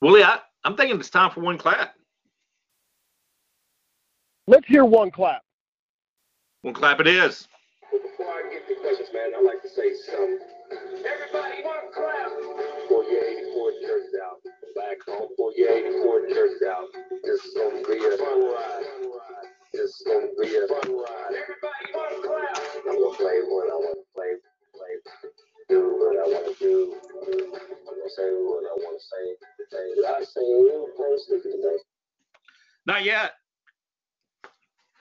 Willie, I, I'm thinking it's time for one clap. Let's hear one clap. One clap it is. Before I get to questions, man, I'd like to say something. Everybody, one clap. For your 84 jerseys out. Back home for your 84 jerseys out. This is gonna be a fun ride. This is gonna be a fun ride. Everybody, one clap. I'm gonna play what I wanna play. Play. Do what I wanna do. I'm say what I wanna say. Say I say today. Not yet.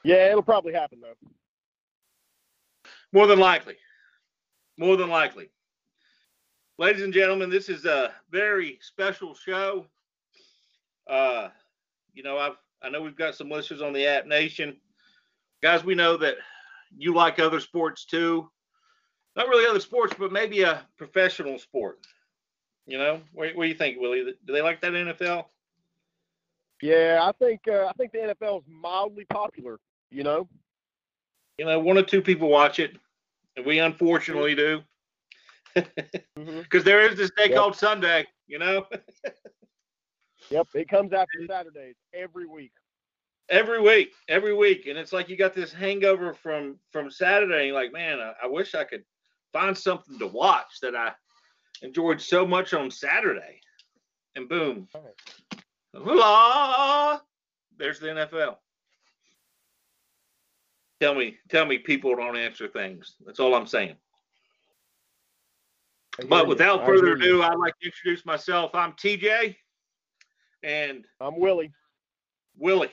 Yeah, it'll probably happen though. More than likely. More than likely. Ladies and gentlemen, this is a very special show. Uh, you know, I've I know we've got some listeners on the App Nation. Guys, we know that you like other sports too. Not really other sports, but maybe a professional sport. You know, what, what do you think, Willie? Do they like that NFL? Yeah, I think uh, I think the NFL is mildly popular. You know, You know, one or two people watch it, and we unfortunately do. Because there is this day Yep. called Sunday, you know? Yep, it comes after Saturdays every week. every week, every week, and it's like you got this hangover from from Saturday. And you're like, man, I, I wish I could find something to watch that I enjoyed so much on Saturday. And boom, la, there's the NFL. Tell me, tell me, people don't answer things. That's all I'm saying. But without further ado, I'd like to introduce myself. I'm TJ, and I'm Willie. Willie.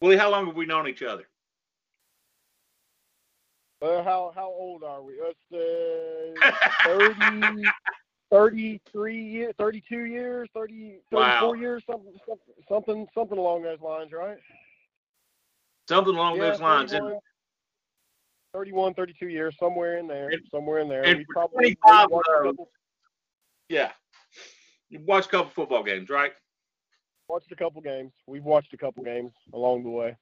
Willie, how long have we known each other? Uh, how how old are we? Let's say 30, 33 years, 32 years, 30, 34 Wow. years, something, something, something, along those lines, right? Something along Yeah, those lines. And 31, 31, 32 years, somewhere in there, And- somewhere in there. and We probably 25 watched a of those- couple, yeah, you watched a couple football games, right? watched a couple games. We've watched a couple games along the way.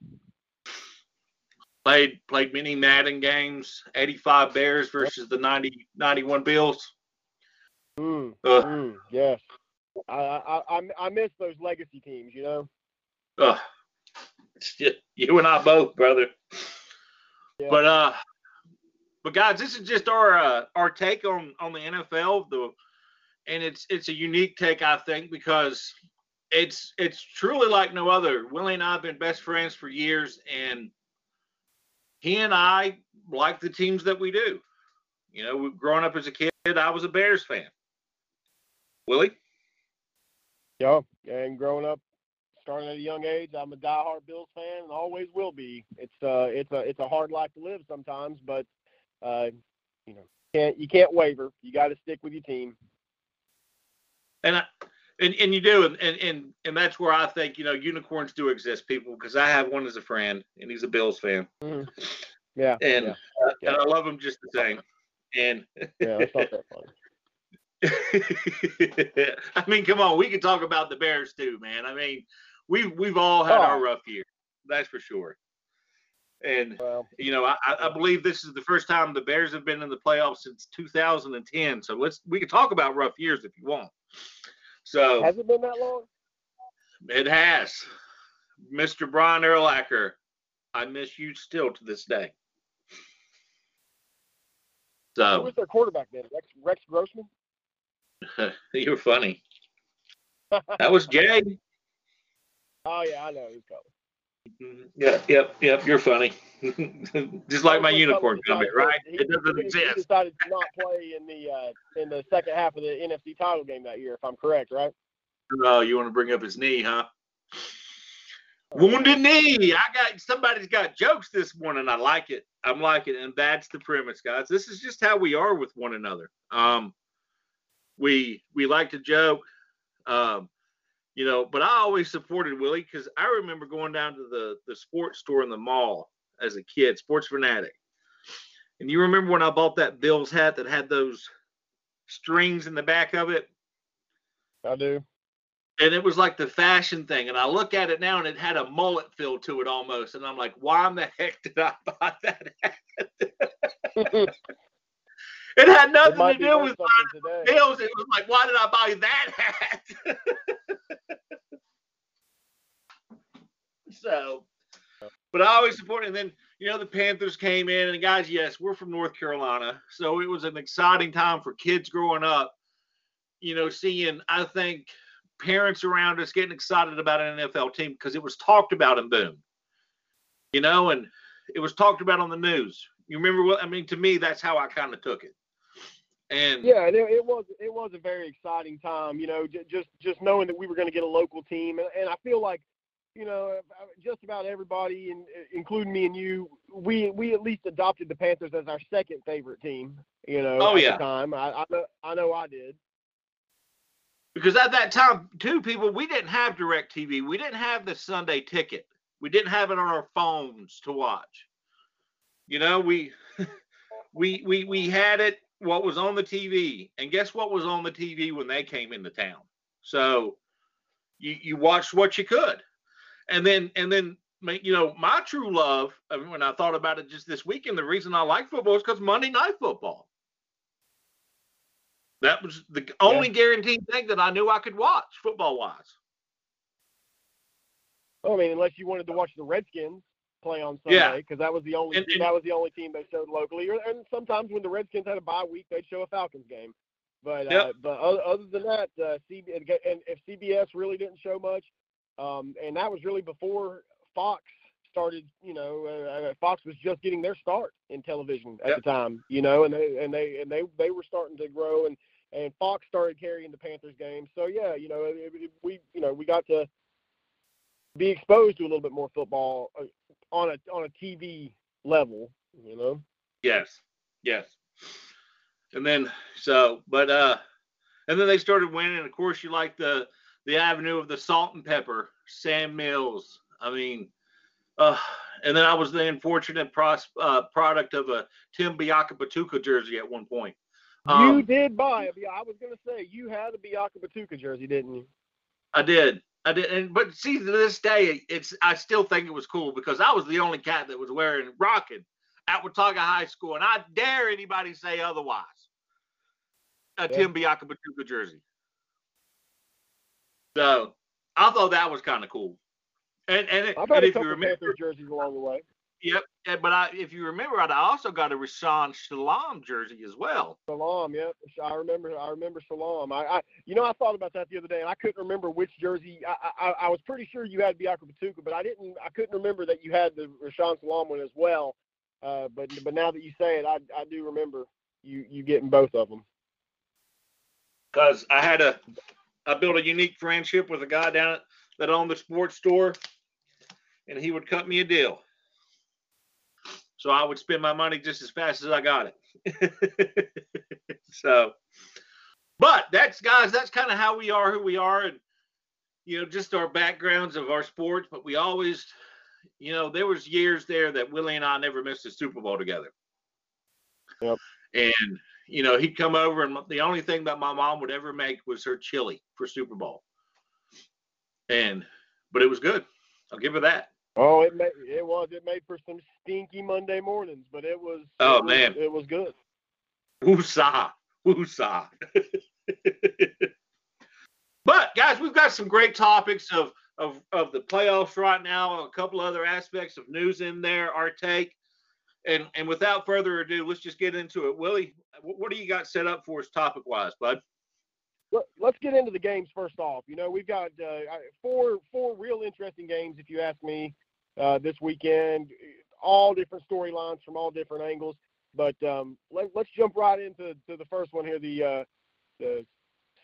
Played played many Madden games. 85 Bears versus the 90 91 Bills. Mm, mm, yes. I, I I I miss those legacy teams. You know. ugh. It's just you and I both, brother. Yeah. But uh, but guys, this is just our uh, our take on on the NFL. The and it's it's a unique take, I think, because it's it's truly like no other. Willie and I have been best friends for years, and he and I like the teams that we do. You know, growing up as a kid, I was a Bears fan. Willie, Yeah, and growing up, starting at a young age, I'm a diehard Bills fan and always will be. It's uh, it's a it's a hard life to live sometimes, but uh, you know, can't you can't waver. You got to stick with your team. and I, and, and you do, and, and and and that's where I think you know unicorns do exist, people, because I have one as a friend, and he's a Bills fan, Mhm. Yeah, and yeah, uh, yeah. and I love him just the same. And yeah. It's not that funny. I mean, come on, we can talk about the Bears too, man. I mean, we've we've all had Oh. our rough year, that's for sure. And Well, you know, I, I I believe this is the first time the Bears have been in the playoffs since 2010. So let's we can talk about rough years if you want. So has it been that long? it has, Mr. Brian Urlacher. I miss you still to this day. So Who was their quarterback then? Rex Rex Grossman. you were funny. That was Jay. Oh yeah, I know who's coming. Yep, yep, yep. You're funny. Just like my unicorn decided- comment, right? he- It doesn't he- exist. He decided to not play in the uh, in the second half of the NFC title game that year, if I'm correct, right? Oh, you want to bring up his knee, huh? Wounded knee. I got somebody's got jokes this morning. I like it. I'm liking it, and that's the premise, guys. This is just how we are with one another. Um, we we like to joke, um, you know. But I always supported Willie because I remember going down to the the sports store in the mall as a kid, Sports Fanatic. And you remember when I bought that Bills hat that had those strings in the back of it? I do. and it was like the fashion thing. And I look at it now, and it had a mullet feel to it almost. And I'm like, why in the heck did I buy that? hat? It had nothing might to do with today. bills. It was like, why did I buy that hat? so, but I always support. And then you know the Panthers came in, and guys, yes, we're from North Carolina, so it was an exciting time for kids growing up. You know, seeing I think parents around us getting excited about an NFL team because it was talked about in Boone. You know, and it was talked about on the news. You remember what I mean? To me, that's how I kind of took it. And Yeah, it, it was it was a very exciting time. You know, j- just just knowing that we were going to get a local team, and, and I feel like, you know, uh, just about everybody, and including me and you, we we at least adopted the Panthers as our second favorite team. You know, Oh, at yeah. the time, I, I know I know I did. because at that time too people we didn't have direct tv we didn't have the sunday ticket we didn't have it on our phones to watch you know we we we we had it what was on the tv and guess what was on the tv when they came into town? So you you watched what you could. And then and then you know my true love I mean, when i thought about it just this weekend the reason i like football is because monday night football. That was the only guaranteed thing that I knew I could watch football wise. I mean, unless you wanted to watch the Redskins play on Sunday, because that was the only And- and- that was the only team they showed locally. Or, and sometimes when the Redskins had a bye week, they'd show a Falcons game. But uh, but other, other than that, uh, CB, and if CBS really didn't show much, um, and that was really before Fox started. You know, uh, uh, Fox was just getting their start in television at Yep. the time. You know, and they and they and they they were starting to grow and. And Fox started carrying the Panthers game, so yeah, you know, it, it, we, you know, we got to be exposed to a little bit more football uh, on a on a TV level, you know. Yes, yes. And then so, but uh, and then they started winning. Of course, you like the the avenue of the salt and pepper, Sam Mills. I mean, uh, and then I was the unfortunate pros, uh, product of a Tim Biakabutuka jersey at one point. you Um, did buy I was gonna say you had a Biaka Batuka jersey, didn't you? I did. I did, and but see to this day, it's I still think it was cool because I was the only cat that was wearing rocking at Watauga High School, and I dare anybody say otherwise. A Yeah. Tim Biakabutuka jersey. So I thought that was kind of cool. And and, I've and if you remember, Panthers jerseys along the way. Yep. and- But I, if you remember, I also got a Rashaan Salaam jersey as well. Salaam, yep. I remember. I remember Salaam. I, I, you know, I thought about that the other day, and I couldn't remember which jersey. I, I, I was pretty sure you had Biakabutuka, but I didn't. I couldn't remember that you had the Rashaan Salaam one as well. Uh, but but now that you say it, I, I do remember you you getting both of them. because I had a I built a unique friendship with a guy down at that owned the sports store, and he would cut me a deal. So I would spend my money just as fast as I got it. so, but that's guys, that's kind of how we are, who we are, and you know, just our backgrounds of our sports. But we always, you know, there was years there that Willie and I never missed a Super Bowl together. Yep. And you know, he'd come over, and the only thing that my mom would ever make was her chili for Super Bowl. And, but it was good. I'll give her that. Oh, it made it was it made for some stinky Monday mornings, but it was. Oh, it was- man. it was good. Woosah, woosah. but guys, we've got some great topics of of of the playoffs right now. A couple other aspects of news in there. Our take. And and without further ado, let's just get into it. Willie, what do you got set up for us topic wise, bud? Let- Let's get into the games first off. You know, we've got uh, four four real interesting games, if you ask me, uh, this weekend. All different storylines from all different angles. But um, let, let's jump right into to the first one here. The uh, the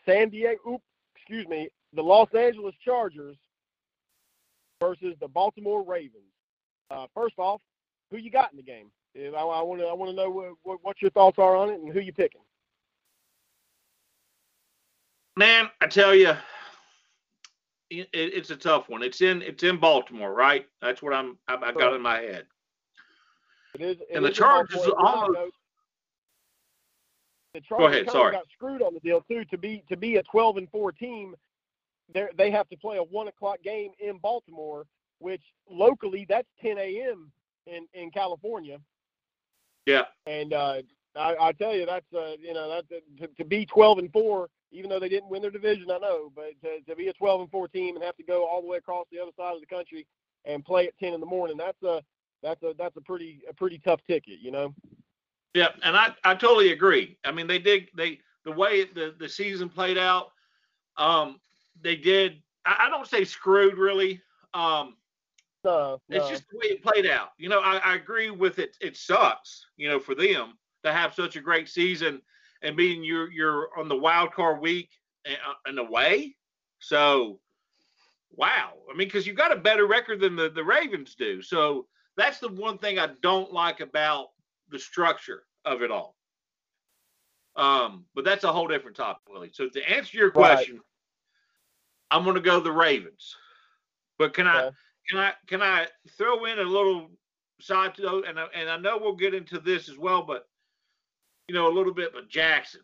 San Diego, oop, excuse me, the Los Angeles Chargers versus the Baltimore Ravens. Uh, first off, who you got in the game? And I want to I want to know what, what, what your thoughts are on it and who you picking. Man, I tell you, it, it's a tough one. It's in it's in Baltimore, right? That's what I'm I, I got in my head. It is, it And the is in Baltimore. Chargers almost- The Chargers ahead, kinda sorry. got screwed on the deal too. To be to be a 12 and 4 team, they they have to play a one o'clock game in Baltimore, which locally that's 10 a.m. in in California. Yeah. And uh, I, I tell you, that's uh, you know that to, to be 12 and four, even though they didn't win their division, I know, but to, to be a 12 and four team and have to go all the way across the other side of the country and play at 10 in the morning, that's a that's a that's a pretty a pretty tough ticket, you know. Yeah, and I I totally agree. I mean, they did they the way the the season played out, um, they did. I, I don't say screwed really. Um, no, it's no. just the way it played out. You know, I, I agree with it. It sucks, you know, for them to have such a great season and being you're you're on the wild card week and, and away. So, wow. I mean, because you've got a better record than the the Ravens do. So that's the one thing I don't like about the structure of it all. Um, but that's a whole different topic, Willie. So to answer your Right. question, I'm going to go the Ravens. But can I can I can I throw in a little side note? And I, and I know we'll get into this as well, but you know a little bit but Jackson.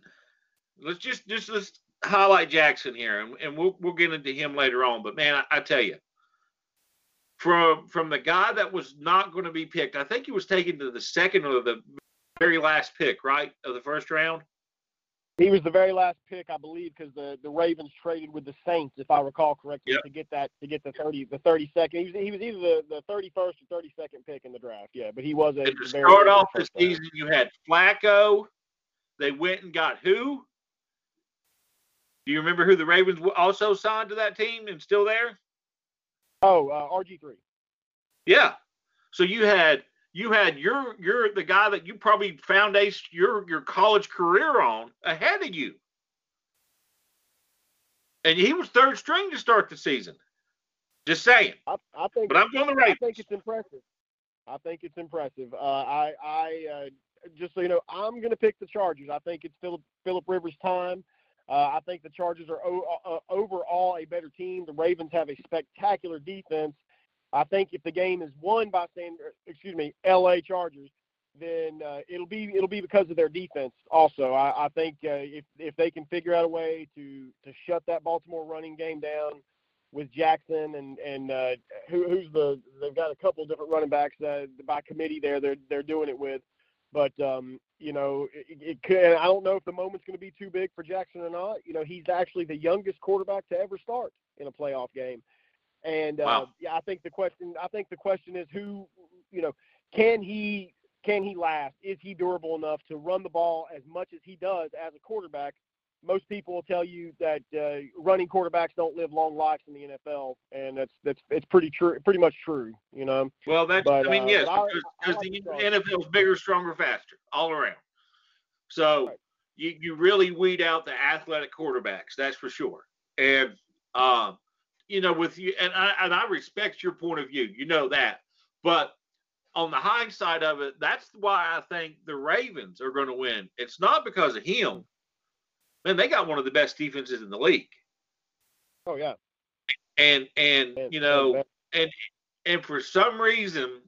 Let's just just let's highlight Jackson here, and, and we'll we'll get into him later on. But man, I, I tell you, from from the guy that was not going to be picked, I think he was taken to the second or the very last pick, right, of the first round. He was the very last pick, I believe, because the, the Ravens traded with the Saints, if I recall correctly, Yep. to get that to get the thirty the thirty second. He was he was either the, the thirty first or thirty second pick in the draft. Yeah, but he was a And to very, start off the season, you had Flacco. They went and got who? Do you remember who the Ravens also signed to that team and still there? Oh, uh, RG three. Yeah. So you had you had your your the guy that you probably foundation your your college career on ahead of you. And he was third string to start the season. Just saying. I, I think But I'm going the I think it's impressive. I think it's impressive. Uh, I, I uh, just so you know, I'm going to pick the Chargers. I think it's Philip Philip Rivers' time. Uh, I think the Chargers are o- uh, overall a better team. The Ravens have a spectacular defense. I think if the game is won by San, excuse me, L.A. Chargers, then uh, it'll be it'll be because of their defense. Also, I, I think uh, if if they can figure out a way to to shut that Baltimore running game down with Jackson and and uh, who, who's the they've got a couple different running backs uh, by committee there they're they're doing it with, but um, you know it, it. I don't know if the moment's going to be too big for Jackson or not. You know he's actually the youngest quarterback to ever start in a playoff game, and uh, Wow. yeah, I think the question I think the question is who you know can he can he last? Is he durable enough to run the ball as much as he does as a quarterback? Most people will tell you that uh, running quarterbacks don't live long lives in the NFL, and that's that's it's pretty true, pretty much true. You know, Well, that's But, I mean, uh, yes, because, like the. NFL's bigger, stronger, faster, all around. So Right. you you really weed out the athletic quarterbacks, that's for sure. And um, you know, with you and I and I respect your point of view, you know that. But on the hindsight of it, that's why I think the Ravens are going to win. It's not because of him. Man, they got one of the best defenses in the league. oh yeah, And and you know, and and for some reason,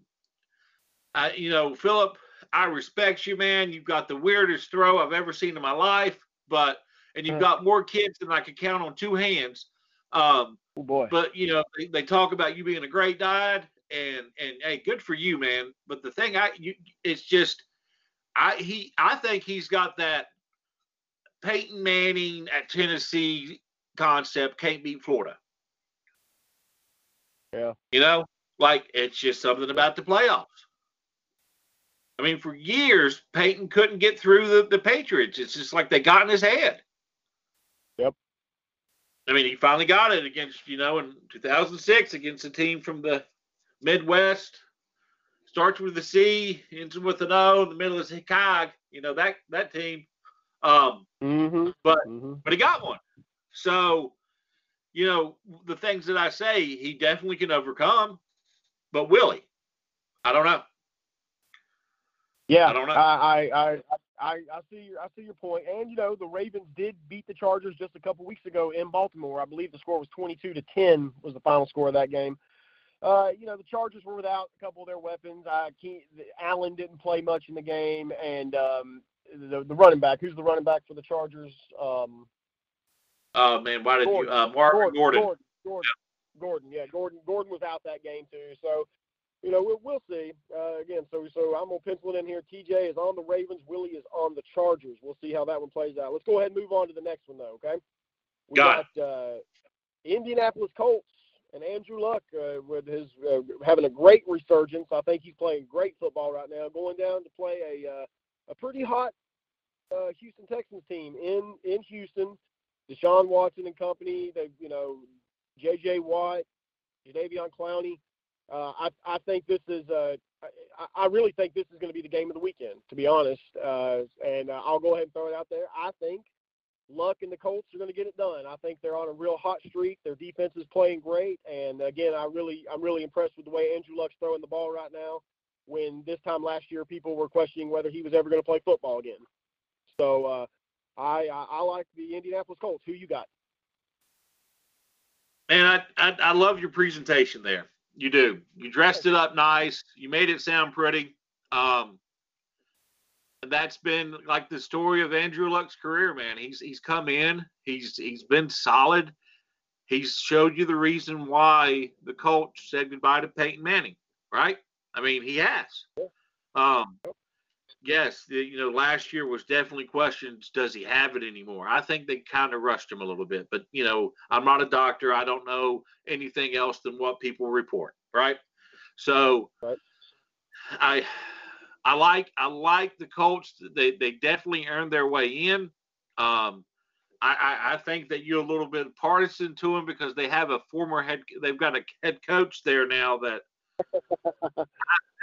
I, you know, Philip, I respect you, man. You've got the weirdest throw I've ever seen in my life, but and you've got more kids than I could count on two hands. Um, oh boy, but you know, they, they talk about you being a great dad, and and hey, good for you, man. But the thing I, you, it's just, I he, I think he's got that Peyton Manning at Tennessee concept. Can't beat Florida. Yeah. You know, like it's just something about the playoffs. I mean, for years, Peyton couldn't get through the, the Patriots. It's just like they got in his head. I mean, he finally got it against, you know, in 2006 against a team from the Midwest. Starts with a C, ends with an O, in the middle is Chicago. You know, that that team. Um, mm-hmm. but- mm-hmm. but he got one. So, you know, the things that I say, he definitely can overcome. But will he? I don't know. Yeah, I don't know. I, I, I, I, I see your, I see your point. And you know, the Ravens did beat the Chargers just a couple weeks ago in Baltimore. I believe the score was 22 to 10 was the final score of that game. Uh, you know, the Chargers were without a couple of their weapons. I can't, Allen didn't play much in the game, and um, the the running back, who's the running back for the Chargers? Um, Oh man, why did you Gordon. uh Marvin Gordon? Gordon, Gordon, Gordon, yeah, Gordon, Gordon was out that game too. So, you know, we'll, we'll see. Uh, again, so so I'm gonna pencil it in here. TJ is on the Ravens. Willie is on the Chargers. We'll see how that one plays out. Let's go ahead and move on to the next one, though. Okay. We got, got uh, Indianapolis Colts and Andrew Luck uh, with his uh, having a great resurgence. I think he's playing great football right now. Going down to play a uh, a pretty hot uh, Houston Texans team in in Houston. Deshaun Watson and company. They you know J.J. Watt, Jadeveon Clowney. Uh, I, I think this is uh, I, really think this is going to be the game of the weekend, to be honest. Uh, and uh, I'll go ahead and throw it out there. I think Luck and the Colts are going to get it done. I think they're on a real hot streak. Their defense is playing great, and again, I really I'm really impressed with the way Andrew Luck's throwing the ball right now. When this time last year, people were questioning whether he was ever going to play football again. So uh, I, I I like the Indianapolis Colts. Who you got? Man, I, I I love your presentation there. You do. You dressed it up nice. You made it sound pretty. Um, that's been like the story of Andrew Luck's career, man. He's he's come in. He's he's been solid. He's showed you the reason why the Colts said goodbye to Peyton Manning, right? I mean, he has. Um, yes, the, you know, last year was definitely questions. Does he have it anymore? I think they kind of rushed him a little bit, but you know, I'm not a doctor. I don't know anything else than what people report, right? So, Right. I, I like I like the Colts. They they definitely earned their way in. Um, I, I, I think that you're a little bit partisan to them because they have a former head. They've got a head coach there now that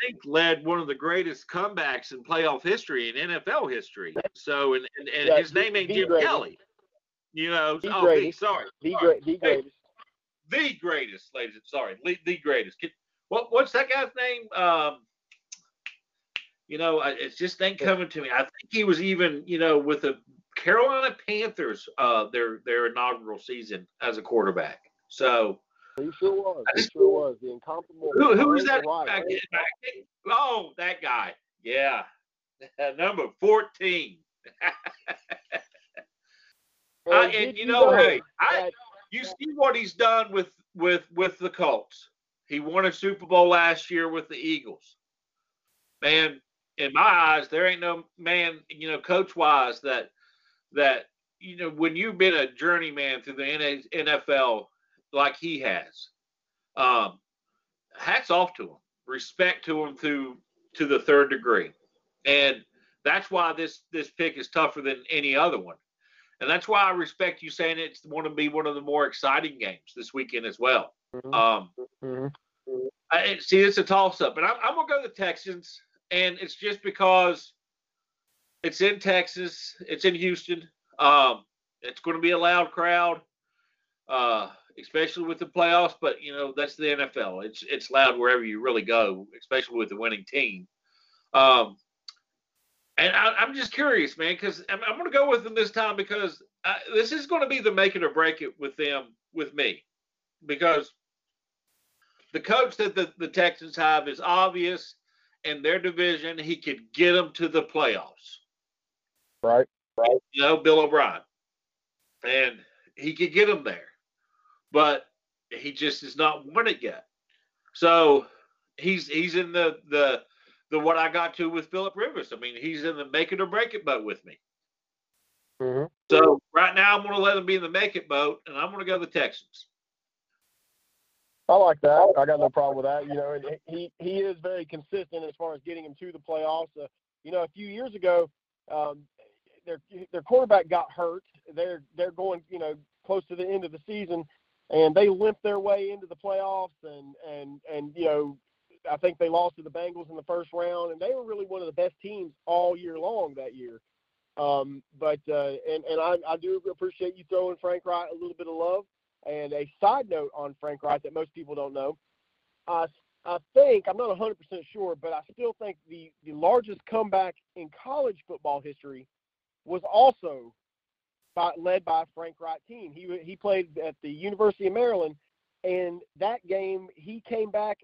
think led one of the greatest comebacks in playoff history in NFL history. So, and, and, and Yeah, his name ain't Jim greatest. Kelly. You know, The oh, the, sorry, The sorry. great, the greatest. the greatest, ladies. and Sorry, the greatest. What what's that guy's name? Um, you know, I- it's just ain't coming to me. I think he was even, you know, with the Carolina Panthers, uh, their their inaugural season as a quarterback. So He sure was. He sure was. The incomparable. who who was that? Back- back- Oh, that guy. Yeah, number fourteen. And I- and you know, hey, I, you see what he's done with with with the Colts. He won a Super Bowl last year with the Eagles. Man, in my eyes, there ain't no man, you know, coach wise that that you know when you've been a journeyman through the NFL like he has. Um, hats off to him. Respect to him to to the third degree, and that's why this this pick is tougher than any other one. And that's why I respect you saying it's going to be one of the more exciting games this weekend as well. Mhm, Um, mhm. I, see, it's a toss up, but I'm, I'm going to go the Texans, and it's just because it's in Texas, it's in Houston. Um, it's going to be a loud crowd, uh, especially with the playoffs. But you know that's the NFL. It's it's loud wherever you really go, especially with the winning team. Um, and I, I'm just curious, man, because I'm, I'm going to go with them this time because uh, this is going to be the make it or break it with them, with me, because the coach that the, the Texans have is obvious in their division. He could get them to the playoffs. Right. You know, Bill O'Brien, and he could get them there, but he just has not won it yet. So he's he's in the the the what I got to with Philip Rivers. I mean, he's in the make it or break it boat with me. Mhm. So right now, I'm going to let him be in the make it boat, and I'm going to go the Texans. I like that. I got no problem with that. You know, and he he is very consistent as far as getting him to the playoffs. Uh, you know, a few years ago, um, their their quarterback got hurt. They're they're going you know close to the end of the season, and they limped their way into the playoffs. And and and you know, I think they lost to the Bengals in the first round, and they were really one of the best teams all year long that year. Um, but uh, and and I, I do appreciate you throwing Frank Reich a little bit of love. And a side note on Frank Reich that most people don't know, I, I think, I'm not 100% sure, but I still think the, the largest comeback in college football history was also by, led by Frank Reich team. He, he played at the University of Maryland, and that game, he came back.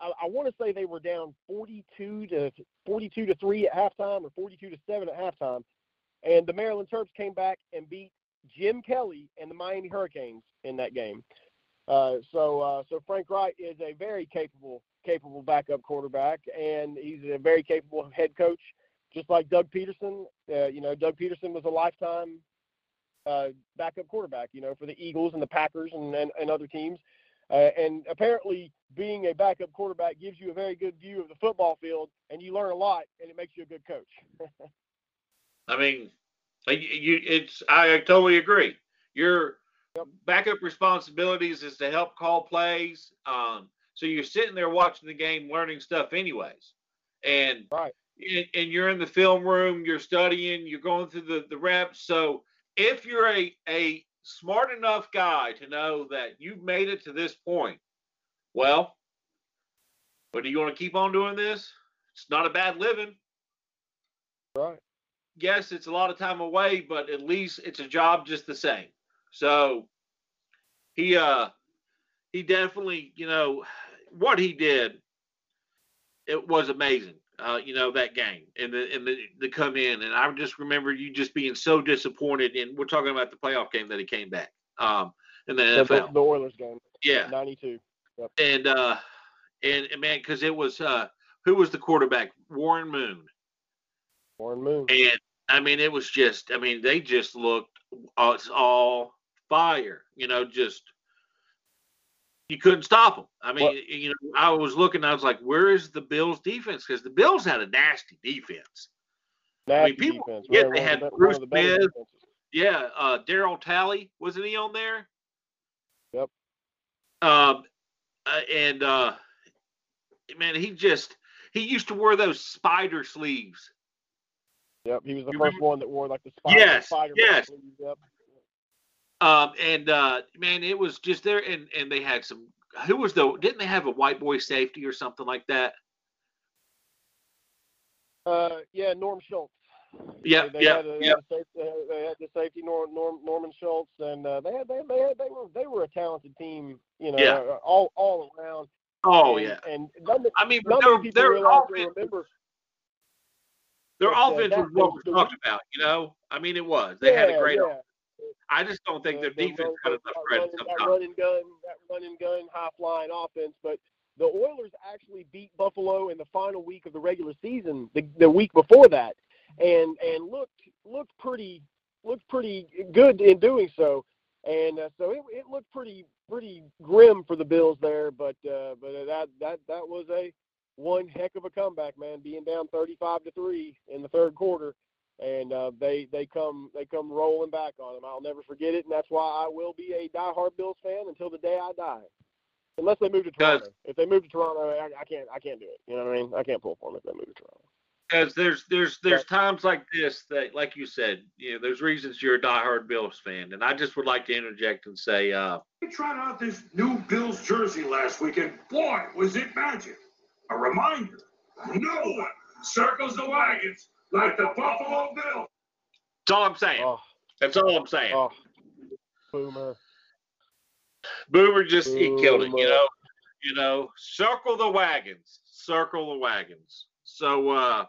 I, I, want to say they were down 42 to 42 to 3 at halftime or 42 to 7 at halftime. And the Maryland Terps came back and beat Jim Kelly and the Miami Hurricanes in that game. Uh, so uh, so Frank Reich is a very capable capable backup quarterback, and he's a very capable head coach, just like Doug Pederson. Uh, you know, Doug Pederson was a lifetime uh, backup quarterback, you know, for the Eagles and the Packers and and, and other teams. Uh, and apparently, being a backup quarterback gives you a very good view of the football field, and you learn a lot, and it makes you a good coach. I mean, you, it's I totally agree. Your yep. backup responsibilities is to help call plays. Um, so you're sitting there watching the game, learning stuff anyways, and right. and, and you're in the film room, you're studying, you're going through the the reps. So if you're a a smart enough guy to know that you've made it to this point, well, but do you want to keep on doing this? It's not a bad living. Right. Yes, it's a lot of time away, but at least it's a job just the same. So he uh he definitely, you know, what he did, it was amazing. Uh, you know, that game and the and the, the come in. And I just remember you just being so disappointed and we're talking about the playoff game that he came back. Um in the NFL. The, Oilers game. Yeah. Ninety two. Yep. And uh and, and man, because it was uh who was the quarterback? Warren Moon. Warren Moon. And I mean, it was just, I mean, they just looked, uh, it's all fire, you know, just, you couldn't stop them. I mean, you know, I was looking, I was like, where is the Bills defense? Because the Bills had a nasty defense. Nasty I mean, people defense. Yeah, they had the, Bruce Smith. Yeah, uh, Darryl Talley, wasn't he on there? Yep. Um, uh, and uh, man, he just he used to wear those spider sleeves. Yep, he was the you first remember? one that wore like the spider. Yes, spider yes. Sleeves. Yep. Um, and uh, man, it was just there, and and they had some. Who was the? Didn't they have a white boy safety or something like that? Uh, yeah, Norm Schultz. Yeah, they, they yeah, had a, yeah. They, they had the safety Norm, Norm Norman Schultz, and uh, they had they they had, they were they were a talented team, you know, yeah. uh, all all around. Oh and, yeah. And none, I mean, none they're, people they're offense, remember. their but, uh, offense was what we talked about. You know, I mean, it was. They had a great. yeah. offense. I just don't think their defense got enough credit running- That sometimes. run and gun, that run and gun, high flying offense. But the Oilers actually beat Buffalo in the final week of the regular season, the, the week before that, and and looked looked pretty looked pretty good in doing so. And uh, so it, it looked pretty pretty grim for the Bills there, but uh, but that that that was a one heck of a comeback, man. Being down 35 to three in the third quarter, and uh, they they come they come rolling back on them. I'll never forget it, and that's why I will be a diehard Bills fan until the day I die. Unless they move to Toronto. If they move to Toronto, I, I can't I can't do it. You know what I mean? I can't pull for them if they move to Toronto. Because there's there's there's times like this that, like you said, you know, there's reasons you're a diehard Bills fan, and I just would like to interject and say, uh, We tried out this new Bills jersey last week, and boy, was it magic. A reminder no one circles the wagons like the Buffalo Bills. that's all I'm saying. Oh, That's all I'm saying. oh, boomer. Boomer just he killed it, you know. You know, circle the wagons, circle the wagons. So, uh,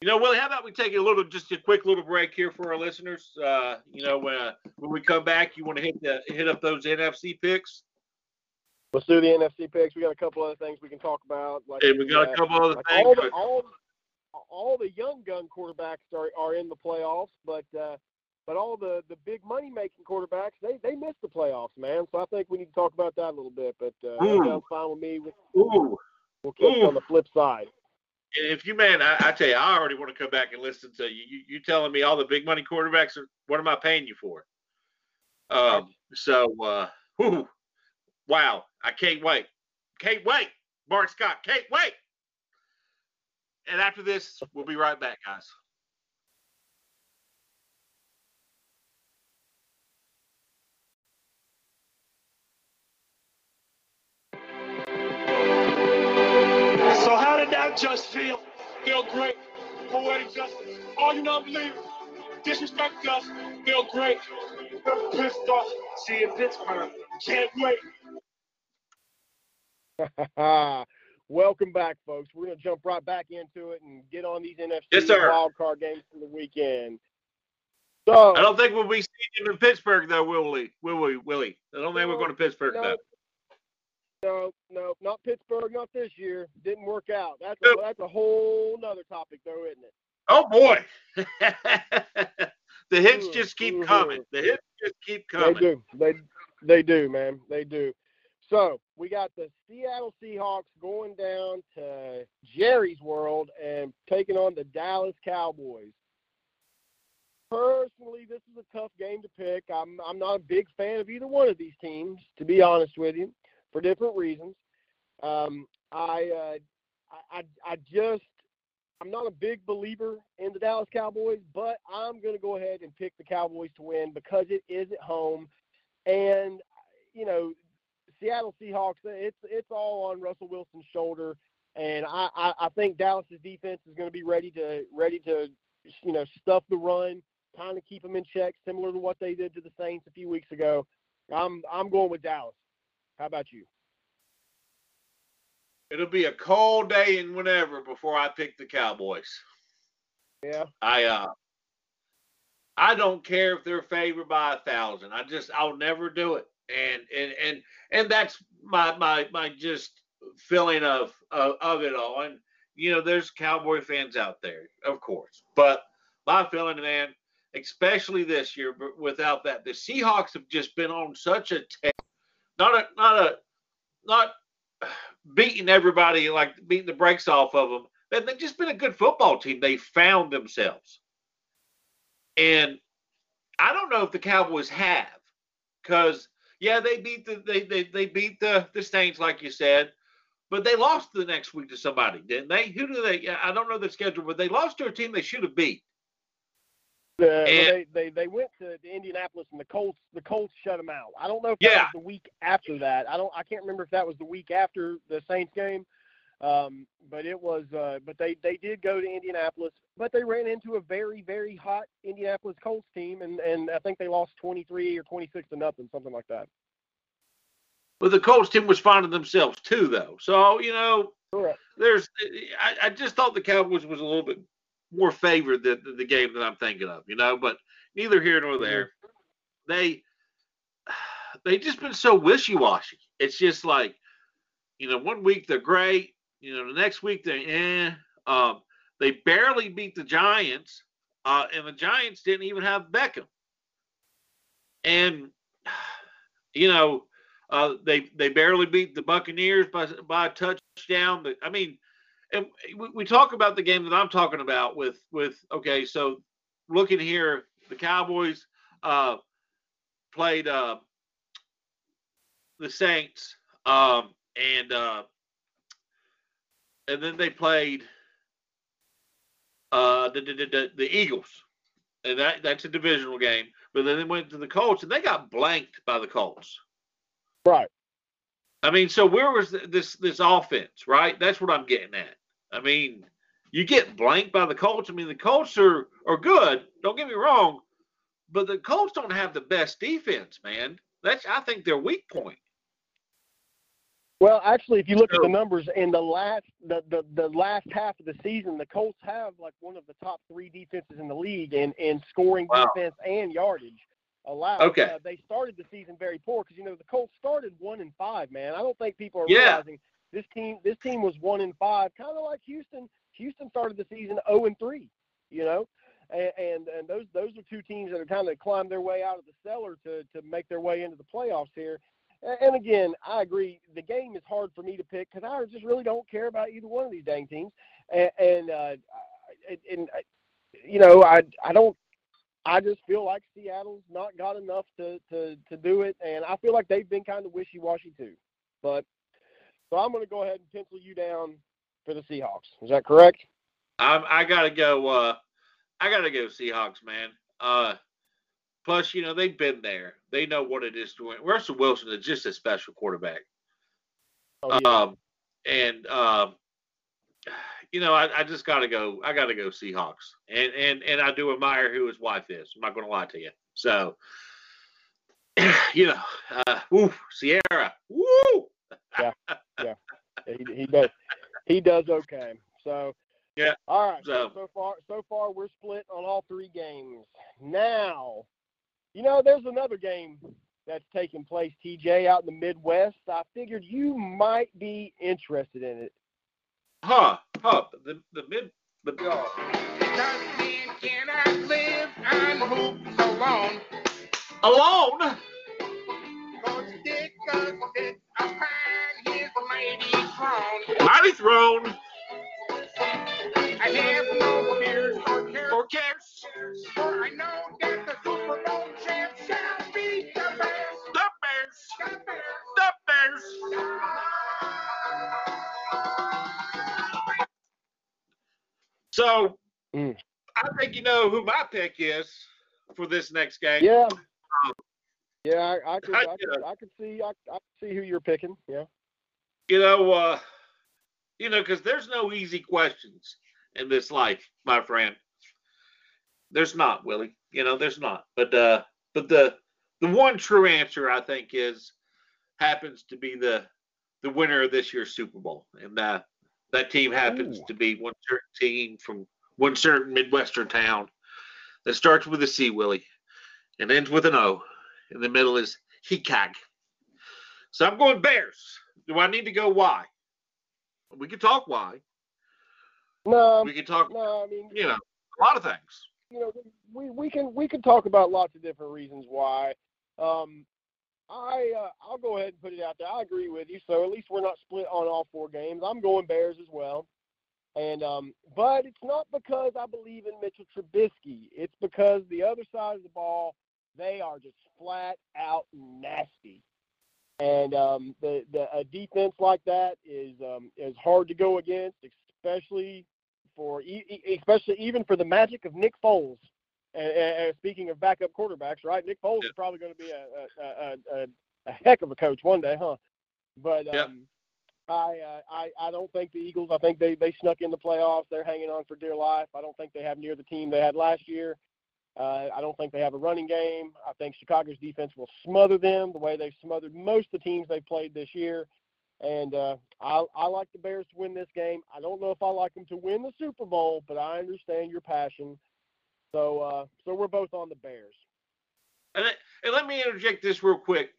you know, Willie, how about we take a little, just a quick little break here for our listeners? Uh, you know, uh, when we come back, you want to hit the hit up those NFC picks, Let's do the NFC picks. We got a couple other things we can talk about. Like and we got a couple other like things. all the all all the young gun quarterbacks are, are in the playoffs, but uh, but all the, the big money making quarterbacks they they missed the playoffs, man. So I think we need to talk about that a little bit. But uh, that Ooh. sounds fine with me. We- Ooh, We'll catch Ooh. on the flip side. and if you man, I, I tell you, I already want to come back and listen to you. You, you telling me all the big money quarterbacks are what am I paying you for? Um, so uh, whew, wow, I can't wait, can't wait, Bart Scott, can't wait. And after this, we'll be right back, guys. So how did that just feel? Feel great. Poetic justice. All you non-believers, disrespect us. Feel great. Feel pissed off. See you in Pittsburgh. Can't wait. Welcome back, folks. We're going to jump right back into it and get on these NFC Yes, sir. wild card games for the weekend. So I don't think we'll be seeing him in Pittsburgh though, will we? Will we, Willie? I don't think we're going to Pittsburgh no, though. no, no, not Pittsburgh, not this year. Didn't work out. That's a, that's a whole nother topic, though, isn't it? Oh boy. the hits just keep coming. The hits just keep coming. They do. They they do, man. They do. So we got the Seattle Seahawks going down to Jerry's World and taking on the Dallas Cowboys. Personally, this is a tough game to pick. I'm I'm not a big fan of either one of these teams, to be honest with you, for different reasons. Um, I, uh, I I I just I'm not a big believer in the Dallas Cowboys, but I'm going to go ahead and pick the Cowboys to win because it is at home, and you know, Seattle Seahawks. It's it's all on Russell Wilson's shoulder, and I I, I think Dallas's defense is going to be ready to ready to you know stuff the run, kind of keep them in check, similar to what they did to the Saints a few weeks ago. I'm I'm going with Dallas. How about you? It'll be a cold day and whenever before I pick the Cowboys. Yeah. I uh I don't care if they're favored by a thousand. I just I'll never do it. And and and and that's my my my just feeling of of, of it all. And you know, there's Cowboy fans out there, of course. But my feeling, man, especially this year, but without that, the Seahawks have just been on such a tear. Not a not a not beating everybody like beating the brakes off of them. They've just been a good football team. They found themselves. And I don't know if the Cowboys have, because yeah, they beat the they they, they beat the the Saints like you said, but they lost the next week to somebody, didn't they? Who do they? yeah, I don't know the schedule, but they lost to a team they should have beat. Uh, And- they, they they went to, to Indianapolis and the Colts the Colts shut them out. I don't know if Yeah. that was the week after that. I don't I can't remember if that was the week after the Saints game. Um, but it was uh, but they they did go to Indianapolis, but they ran into a very very hot Indianapolis Colts team and and I think they lost 23 or 26 to nothing, something like that. But the Colts team was finding themselves too, though. So you know, Correct. there's I, I just thought the Cowboys was a little bit more favored than the, the game that I'm thinking of, you know, but neither here nor there. They they just been so wishy-washy. It's just like, you know, one week they're great, you know, the next week they're eh. Um, they barely beat the Giants, uh, and the Giants didn't even have Beckham. And you know, uh, they they barely beat the Buccaneers by by a touchdown. But I mean, and we, we talk about the game that I'm talking about with with okay, so looking here, the Cowboys uh, played uh, the Saints, um, and uh, and then they played uh, the, the, the the Eagles, and that that's a divisional game. But then they went to the Colts, and they got blanked by the Colts. Right. I mean, so where was this this offense, right? That's what I'm getting at. I mean, you get blanked by the Colts. I mean, the Colts are are good. Don't get me wrong, but the Colts don't have the best defense, man. That's I think their weak point. Well, actually, if you look at the numbers in the last the, the the last half of the season, the Colts have like one of the top three defenses in the league in in scoring Wow. defense and yardage allowed. Okay. Uh, they started the season very poor because you know the Colts started one and five. Man, I don't think people are Yeah. realizing this team this team was one and five, kind of like Houston. Houston started the season zero and three. You know. And, and and those those are two teams that are kind of climbed their way out of the cellar to to make their way into the playoffs here. And again, I agree. The game is hard for me to pick because I just really don't care about either one of these dang teams. And, and, uh, I- and you know, I I don't. I just feel like Seattle's not got enough to to to do it, and I feel like they've been kind of wishy washy too. But so I'm going to go ahead and pencil you down for the Seahawks. Is that correct? I'm, I gotta go. Uh, I gotta go Seahawks, man. Uh, plus, you know they've been there. They know what it is to win. Russell Wilson is just a special quarterback. Oh, yeah. Um, and um, you know, I, I just gotta go. I gotta go Seahawks, and and and I do admire who his wife is. I'm not gonna lie to you. So, you know, uh, woo, Ciara, woo. Yeah. yeah. He, he does he does okay. So Yeah. All right. So- So, so far, so far, we're split on all three games. Now, you know, there's another game that's taking place, TJ, out in the Midwest. I figured you might be interested in it. Huh? Huh? The the mid the cannot live on hoops alone. alone. Cause Dick sits upon his lady throne. Mighty throne I have no fears or cares, for I know that the Super Bowl champ shall be the Bears. The Bears. The Bears. The Bears. So, Mm. I think you know who my pick is for this next game. Yeah. Yeah, I, I could, I- I could, I could see, I, I could see who you're picking. Yeah. You know, uh, you know, because there's no easy questions in this life, my friend. There's not, Willie. You know, there's not. But uh, but the the one true answer I think is happens to be the the winner of this year's Super Bowl, and uh, that team happens Ooh. to be one certain team from one certain midwestern town that starts with a C, Willie, and ends with an O. In the middle is Hikag. So I'm going Bears. Do I need to go why? We can talk why. No, We can talk, no, I mean, you know, a lot of things. You know, we we can we can talk about lots of different reasons why. Um, I uh, I'll go ahead and put it out there. I agree with you. So at least we're not split on all four games. I'm going Bears as well. And um, but it's not because I believe in Mitchell Trubisky. It's because the other side of the ball, they are just flat out nasty. And um, the the a defense like that is um, is hard to go against, especially for especially even for the magic of Nick Foles. And, speaking of backup quarterbacks, right? Nick Foles is probably going to be a a, a, a a heck of a coach one day, huh? But um, I, uh, I I don't think the Eagles. I think they they snuck in the playoffs. They're hanging on for dear life. I don't think they have near the team they had last year. Uh, I don't think they have a running game. I think Chicago's defense will smother them the way they've smothered most of the teams they've played this year. And uh, I, I like the Bears to win this game. I don't know if I like them to win the Super Bowl, but I understand your passion. So, uh, so we're both on the Bears. And, let- and let me interject this real quick.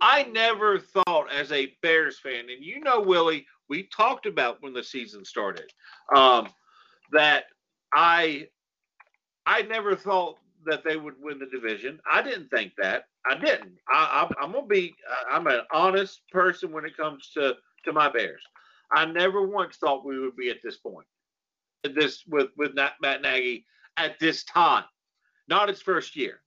I never thought, as a Bears fan, and you know, Willie, we talked about when the season started, um, that I, I never thought that they would win the division. I didn't think that. I didn't. I, I'm, I'm gonna be. I'm an honest person when it comes to to my Bears. I never once thought we would be at this point. This with with Matt Nagy at this time, not its first year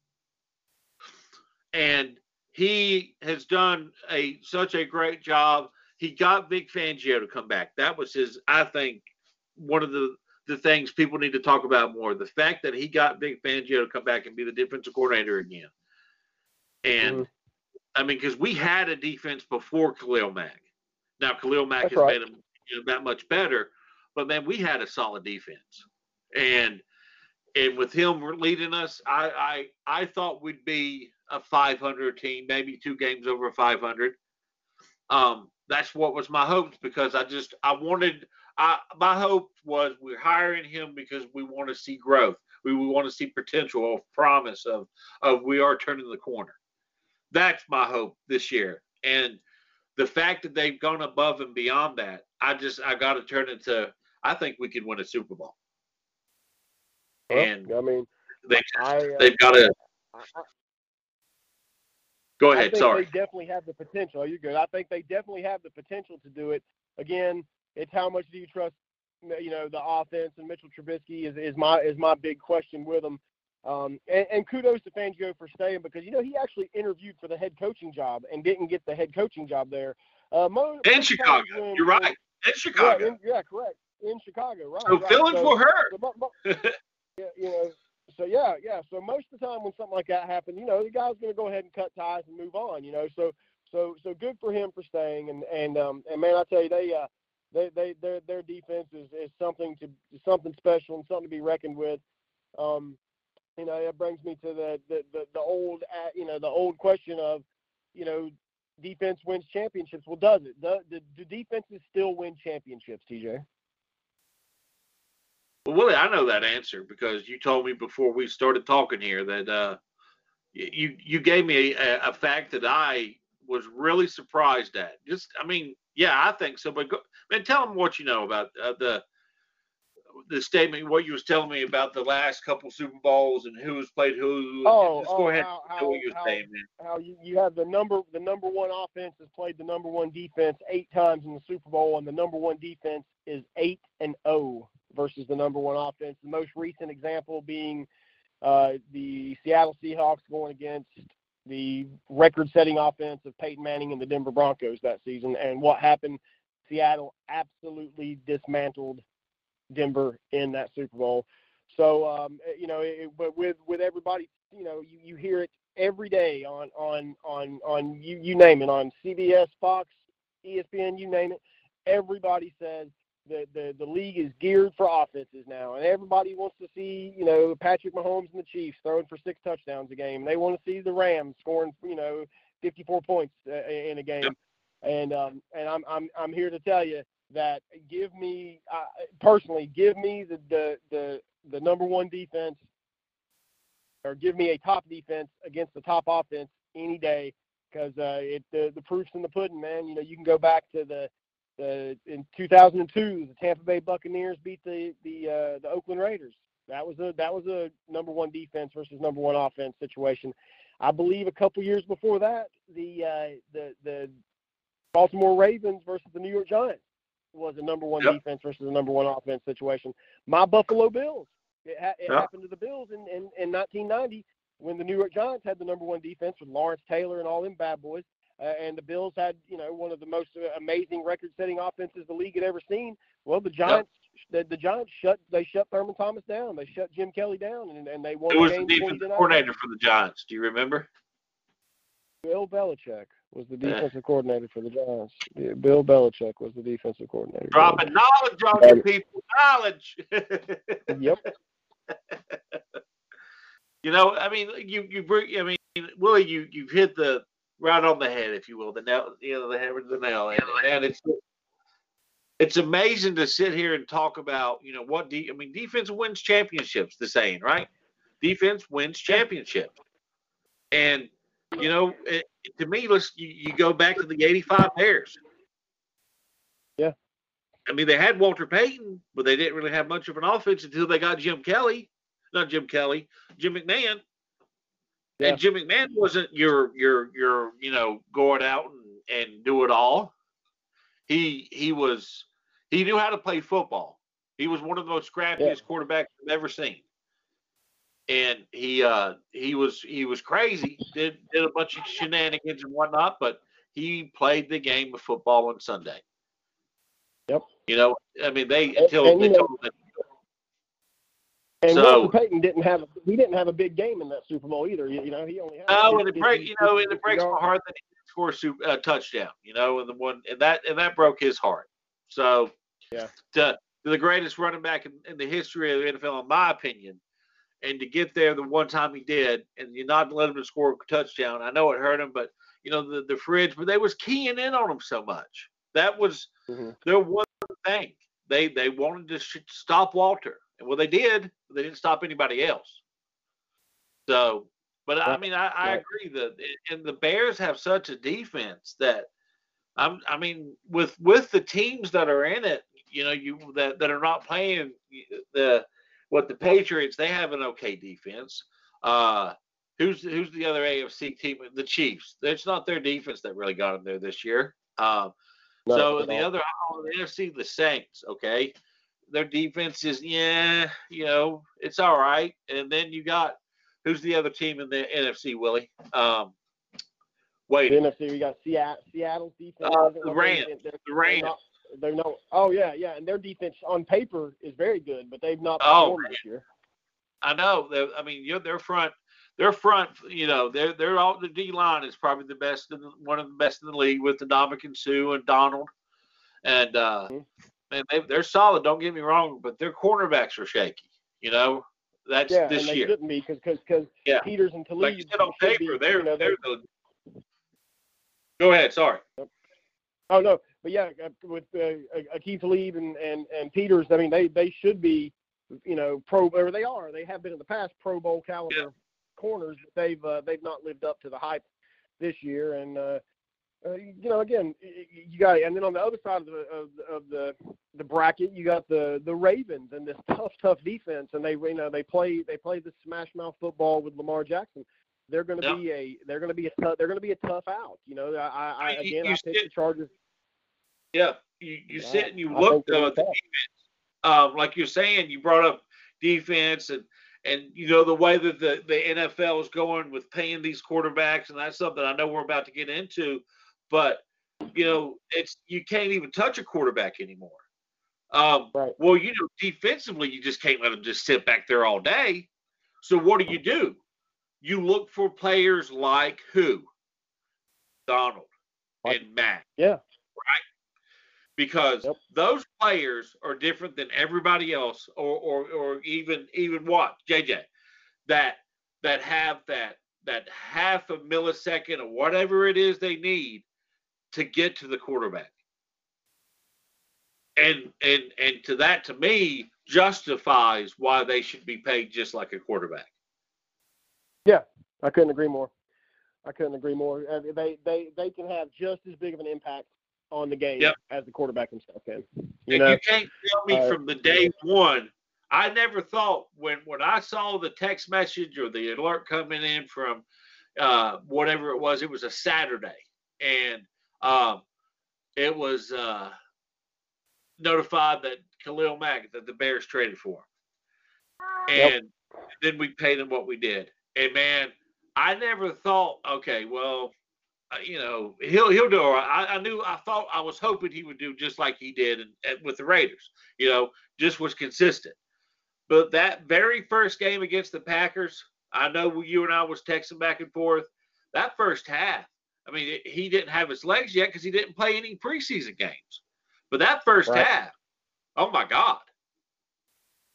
and he has done a such a great job. He got Vic Fangio to come back. That was his, I think, one of the the things people need to talk about more. The fact that he got Vic Fangio to come back and be the defensive coordinator again. And Mhm. I mean, because we had a defense before Khalil Mack. Now Khalil Mack That's has right. made him you know, that much better, but man, we had a solid defense. And and with him leading us, I I, I thought we'd be a 500 team, maybe two games over 500. Um, that's what was my hopes because I just I wanted I my hope was we're hiring him because we want to see growth. We, we want to see potential of promise of of we are turning the corner. That's my hope this year. And the fact that they've gone above and beyond that, I just I got to turn it to I think we could win a Super Bowl. Well, And I mean, they I, uh, they've got to I, I- go I ahead. think Sorry. they definitely have the potential. You're good. I think they definitely have the potential to do it. Again, it's how much do you trust, you know, the offense and Mitchell Trubisky is, is my is my big question with them. Um, and, and kudos to Fangio for staying because you know he actually interviewed for the head coaching job and didn't get the head coaching job there. Uh, In most Chicago, when- you're right. In Yeah, Chicago. in, yeah, correct. In Chicago, right. so right. feeling So- for her. so mo- mo- yeah, you know, so yeah, yeah. So most of the time when something like that happens, you know, the guy's going to go ahead and cut ties and move on. You know, so so so good for him for staying. And and um and man, I tell you, they uh they they their their defense is, is something to something special and something to be reckoned with. Um, you know, that brings me to the the the, the old uh, you know the old question of, you know. Defense wins championships. Well, does it? Do, do, do defenses still win championships, TJ? Well, Willie, I know that answer because you told me before we started talking here that uh, you you gave me a, a fact that I was really surprised at. Just, I mean, yeah, I think so. But go, man, tell them what you know about uh, the the statement, what you was telling me about the last couple Super Bowls and who's played who. Oh, just oh, go ahead. how, and how, what you how, saying, man. how you, you have the number the number one offense has played the number one defense eight times in the Super Bowl, and the number one defense is eight and zero versus the number one offense. The most recent example being uh, the Seattle Seahawks going against the record-setting offense of Peyton Manning and the Denver Broncos that season. And what happened? Seattle absolutely dismantled Denver in that Super Bowl. So um, you know, it, but with with everybody, you know, you, you hear it every day on on on on you you name it on CBS, Fox, ESPN, you name it. Everybody says the the the league is geared for offenses now, and everybody wants to see you know Patrick Mahomes and the Chiefs throwing for six touchdowns a game. They want to see the Rams scoring you know 54 points uh, in a game. And um and I'm I'm I'm here to tell you that give me uh, personally give me the the the the number one defense or give me a top defense against the top offense any day because uh, the, the proof's in the pudding, man. You know, you can go back to the the in 2002, the Tampa Bay Buccaneers beat the the uh, the Oakland Raiders. That was a that was a number one defense versus number one offense situation. I believe a couple years before that, the uh, the the Baltimore Ravens versus the New York Giants was a number one Yep. defense versus a number one offense situation. My Buffalo Bills. It, ha- it Yep. happened to the Bills in, in, in 1990 when the New York Giants had the number one defense with Lawrence Taylor and all them bad boys, uh, and the Bills had you know one of the most amazing record-setting offenses the league had ever seen. Well, the Giants, the, the Giants shut they shut Thurman Thomas down. They shut Jim Kelly down, and, and they won Who was the when defensive coordinator for the Giants? Do you remember? Bill Belichick was the Yeah. defensive coordinator for the Giants. Yeah, Bill Belichick was the defensive coordinator. Dropping knowledge on you people. Knowledge. Yep. You know, I mean, you you bring. I mean, Willie, you you've hit the right on the head, if you will, the nail, you know, the hammer to the nail, and, and it's it's amazing to sit here and talk about, you know, what de- I mean, defense wins championships. The saying, right? Defense wins championships, and you know, it, to me, let's you, you go back to the '85 Bears. Yeah. I mean, they had Walter Payton, but they didn't really have much of an offense until they got Jim Kelly. Not Jim Kelly, Jim McMahon. Yeah. And Jim McMahon wasn't your your your you know go it out and, and do it all. He he was he knew how to play football. He was one of the most scrappiest quarterbacks I've ever seen. And he uh he was he was crazy, did did a bunch of shenanigans and whatnot, but he played the game of football on Sunday. Yep. You know, I mean they until and, they you know, told him that And So- Walter Payton didn't have he didn't have a big game in that Super Bowl either. You, you know, he only had Oh, and it break, you know, and it breaks my heart that he didn't score a super, uh, touchdown. You know, and the one and that and that broke his heart. So, Yeah. to, to the greatest running back in, in the history of the NFL, in my opinion, and to get there the one time he did, and you not let him score a touchdown. I know it hurt him, but you know the the fridge, but they was keying in on him so much. That was Mhm. their one thing. They they wanted to stop Walter, and well, they did. They didn't stop anybody else. So, but I mean, I, I agree that, and the Bears have such a defense that, I'm, I mean, with with the teams that are in it, you know, you that that are not playing the what the Patriots, they have an okay defense. Uh, who's who's the other AFC team? The Chiefs. It's not their defense that really got them there this year. Um, Not so the other on the NFC, the Saints, okay, their defense is yeah, you know, it's all right. And then you got who's the other team in the NFC, Willie? Um, wait, The NFC, we got Seattle, Seattle's defense. Uh, the Rams. the Rams. They're no. Oh yeah, yeah, and their defense on paper is very good, but they've not Oh, performed this year. I know. they're- I mean, you're their front. Their front, you know, they're they're all the D line is probably the best, in the, one of the best in the league with the Ndamukong Suh and Donald, and uh, Mhm. Man, they, they're solid. Don't get me wrong, but their cornerbacks are shaky. You know, that's Yeah, this and they year. shouldn't be because because Yeah. Peters and Talib Like you said on paper, be, they're you know, they're the. Go ahead. Sorry. Oh no, but yeah, uh, with uh, Aqib Talib and, and and Peters, I mean they they should be you know, pro or they are. They have been in the past Pro Bowl caliber Yeah. corners. But they've uh, they've not lived up to the hype this year, and uh, uh, you know, again, you got and then on the other side of the of, the- of the the bracket, you got the the Ravens and this tough tough defense, and they you know they play they play the smash mouth football with Lamar Jackson. They're going to Yeah. be a they're going to be a tough, they're going to be a tough out. You know, I, I, I You- again you I picked the Chargers. Yeah, you, you Yeah, sit and you look though at the defense. Um, like you're saying, you brought up defense and and you know the way that the, the NFL is going with paying these quarterbacks, and that's something I know we're about to get into. But you know, it's you can't even touch a quarterback anymore. Um, Right. Well, you know, defensively, you just can't let them just sit back there all day. So what do you do? You look for players like who? Donald Like- and Matt Yeah, Right. because Yep. those players are different than everybody else or, or or even even what JJ that that have that that half a millisecond or whatever it is they need to get to the quarterback and and and to that to me justifies why they should be paid just like a quarterback Yeah, I couldn't agree more. I couldn't agree more. Uh, They they they can have just as big of an impact on the game Yep. as the quarterback himself can. You and know, you can't tell me uh, from the day one. I never thought when when I saw the text message or the alert coming in from uh, whatever it was, it was a Saturday, and um, it was uh, notified that Khalil Mack that the Bears traded for him, Yep. and then we paid him what we did. And man, I never thought, okay, well, uh, you know, he'll he'll do all right. I, I knew, I thought, I was hoping he would do just like he did in, with the Raiders. You know, just was consistent. But that very first game against the Packers, I know you and I was texting back and forth. That first half, I mean, he didn't have his legs yet because he didn't play any preseason games. But that first Right. half, oh my God.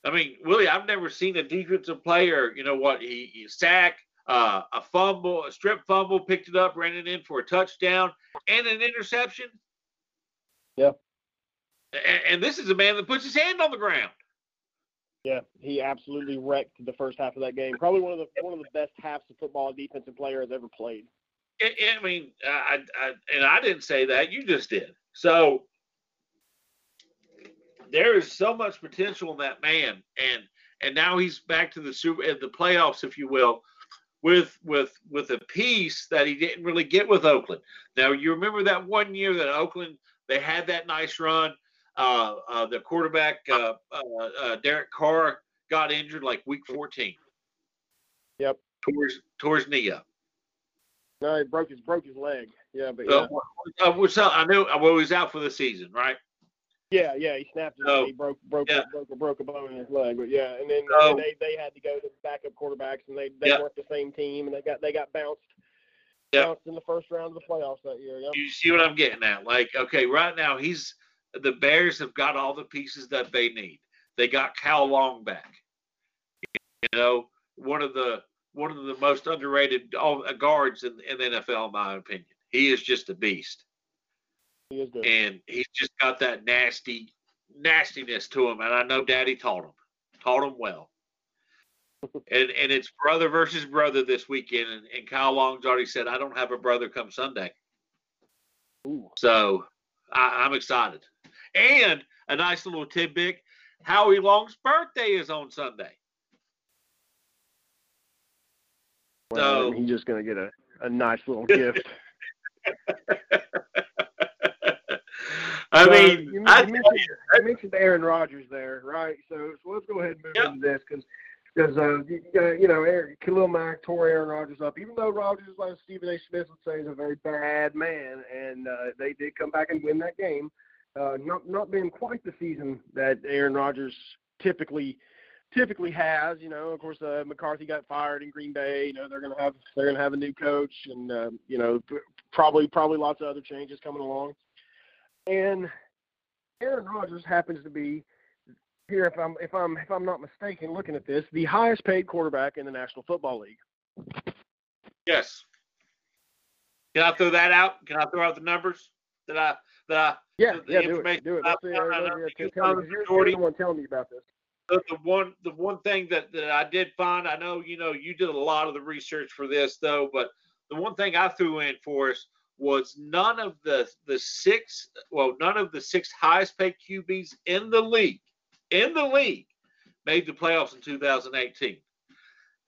I mean, Willie, I've never seen a defensive player, you know what, he, he sack, uh, a fumble, a strip fumble, picked it up, ran it in for a touchdown and an interception. Yeah. And, and this is a man that puts his hand on the ground. yeah, he absolutely wrecked the first half of that game. Probably one of the one of the best halves of football a defensive player has ever played. I, I mean, I, I, and I didn't say that. You just did. So there is so much potential in that man, and and now he's back to the super, the playoffs, if you will, with with with a piece that he didn't really get with Oakland. Now you remember that one year that Oakland they had that nice run. Uh, uh, the quarterback uh, uh, uh, Derek Carr got injured like week 14. Yep. Towards towards knee up. No, he broke his broke his leg. Yeah, but yeah, Uh, uh, which I knew uh, well, he was out for the season, right? yeah, yeah, he snapped So, he broke broke yeah. broke broke a bone in his leg. But yeah, and then, So- and they they had to go to the backup quarterbacks, and they they Yeah. weren't the same team, and they got they got bounced Yeah. bounced in the first round of the playoffs that year. Yep. You see what I'm getting at? Like, okay, right now he's the Bears have got all the pieces that they need. They got Kyle Long back. You know, one of the one of the most underrated uh, guards in, in the NFL, in my opinion. He is just a beast, He is good. and he's just got that nasty nastiness to him. And I know Daddy taught him, taught him well. and and it's brother versus brother this weekend, and, and Kyle Long's already said, I don't have a brother come Sunday. Ooh. So I, I'm excited. And a nice little tidbit Howie Long's birthday is on Sunday. Well, So- he's just gonna get a, a nice little gift. I So, mean, you, I mentioned, you, you mentioned Aaron Rodgers there, right? So, so let's go ahead and move Yep. into this because because uh, you, uh, you know Aaron, Khalil Mack tore Aaron Rodgers up, even though Rodgers, like Stephen A. Smith would say, is a very bad man, and uh, they did come back and win that game. Uh, not not being quite the season that Aaron Rodgers typically typically has. You know, of course, uh, McCarthy got fired in Green Bay. You know, they're gonna have they're gonna have a new coach, and uh, you know, probably probably lots of other changes coming along. And Aaron Rodgers happens to be here, if I'm if I'm if I'm not mistaken, looking at this, the highest paid quarterback in the National Football League. yes. Can I throw that out? Can I throw out the numbers that I that I Yeah, The- the yeah, do it, do it. I Let's see, found uh, out let's- that yeah, tell me, was 'cause you're, you're the one telling me about this. The, the one the one thing that, that I did find, I know you know you did a lot of the research for this though, but the one thing I threw in for us was none of the the six well none of the six highest paid QBs in the league in the league made the playoffs in 2018,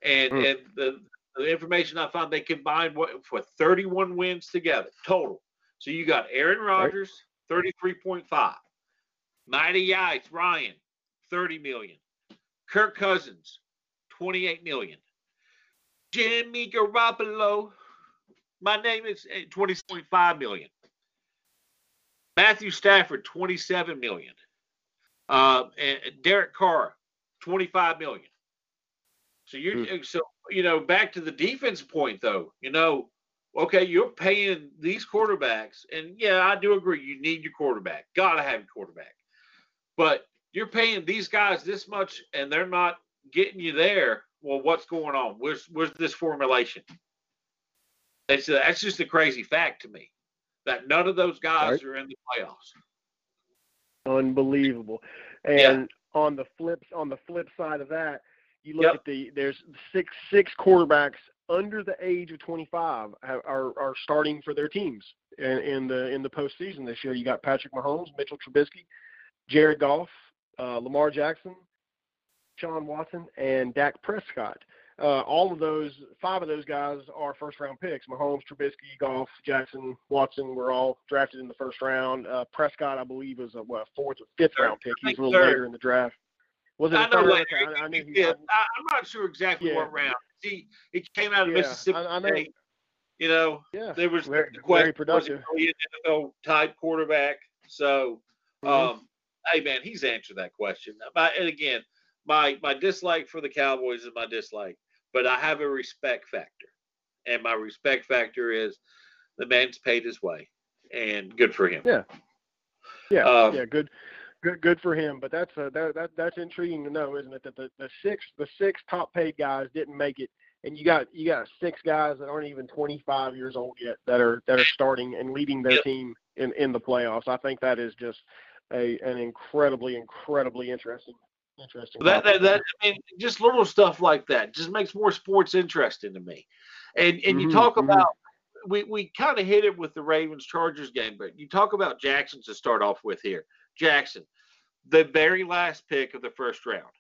and Hmm. and the, the information I found they combined what for 31 wins together total. So you got Aaron Rodgers 33.5, Matty Ice Ryan 30 million, Kirk Cousins 28 million, Jimmy Garoppolo my name is eh, 20.5 million. Matthew Stafford, 27 million. Uh, and Derek Carr, 25 million. So you're eh, so you know back to the defense point though. You know, okay, you're paying these quarterbacks, and yeah, I do agree. You need your quarterback. Gotta have your quarterback. But you're paying these guys this much, and they're not getting you there. Well, what's going on? Where's where's this formulation? It's a, that's just a crazy fact to me that none of those guys Right. are in the playoffs. Unbelievable. Yeah. And on the flips on the flip side of that, you look Yep. at the there's six six quarterbacks under the age of 25 have, are are starting for their teams in, in the in the postseason this year. You got Patrick Mahomes, Mitchell Trubisky, Jared Goff, uh, Lamar Jackson, Sean Watson, and Dak Prescott. Uh, all of those, five of those guys are first round picks. Mahomes, Trubisky, Goff, Jackson, Watson were all drafted in the first round. Uh, Prescott, I believe, was a what, fourth or fifth Third. round pick. He was a little Third. later in the draft. Was it I a know third? later. I, I knew he, I, I'm not sure exactly Yeah. what round. See, he came out of Yeah, Mississippi I- I know. State. You know, yeah, there was very, the question, very productive. Was he NFL type quarterback? So, Mhm. um, hey man, he's answered that question. My, and again, my my dislike for the Cowboys is my dislike, but I have a respect factor, and my respect factor is the man's paid his way, and good for him. Yeah. Yeah, Um, yeah, good, good, good for him. But that's uh, that, that that's intriguing to know, isn't it? That the, the six the six top paid guys didn't make it, and you got you got six guys that aren't even 25 years old yet that are that are starting and leading their Yep. team in in the playoffs. I think that is just a an incredibly incredibly interesting interesting. That, that that I mean, just little stuff like that just makes more sports interesting to me. And and you Mhm, talk mhm. about we we kind of hit it with the Ravens Chargers game, but you talk about Jackson to start off with here. Jackson, the very last pick of the first round.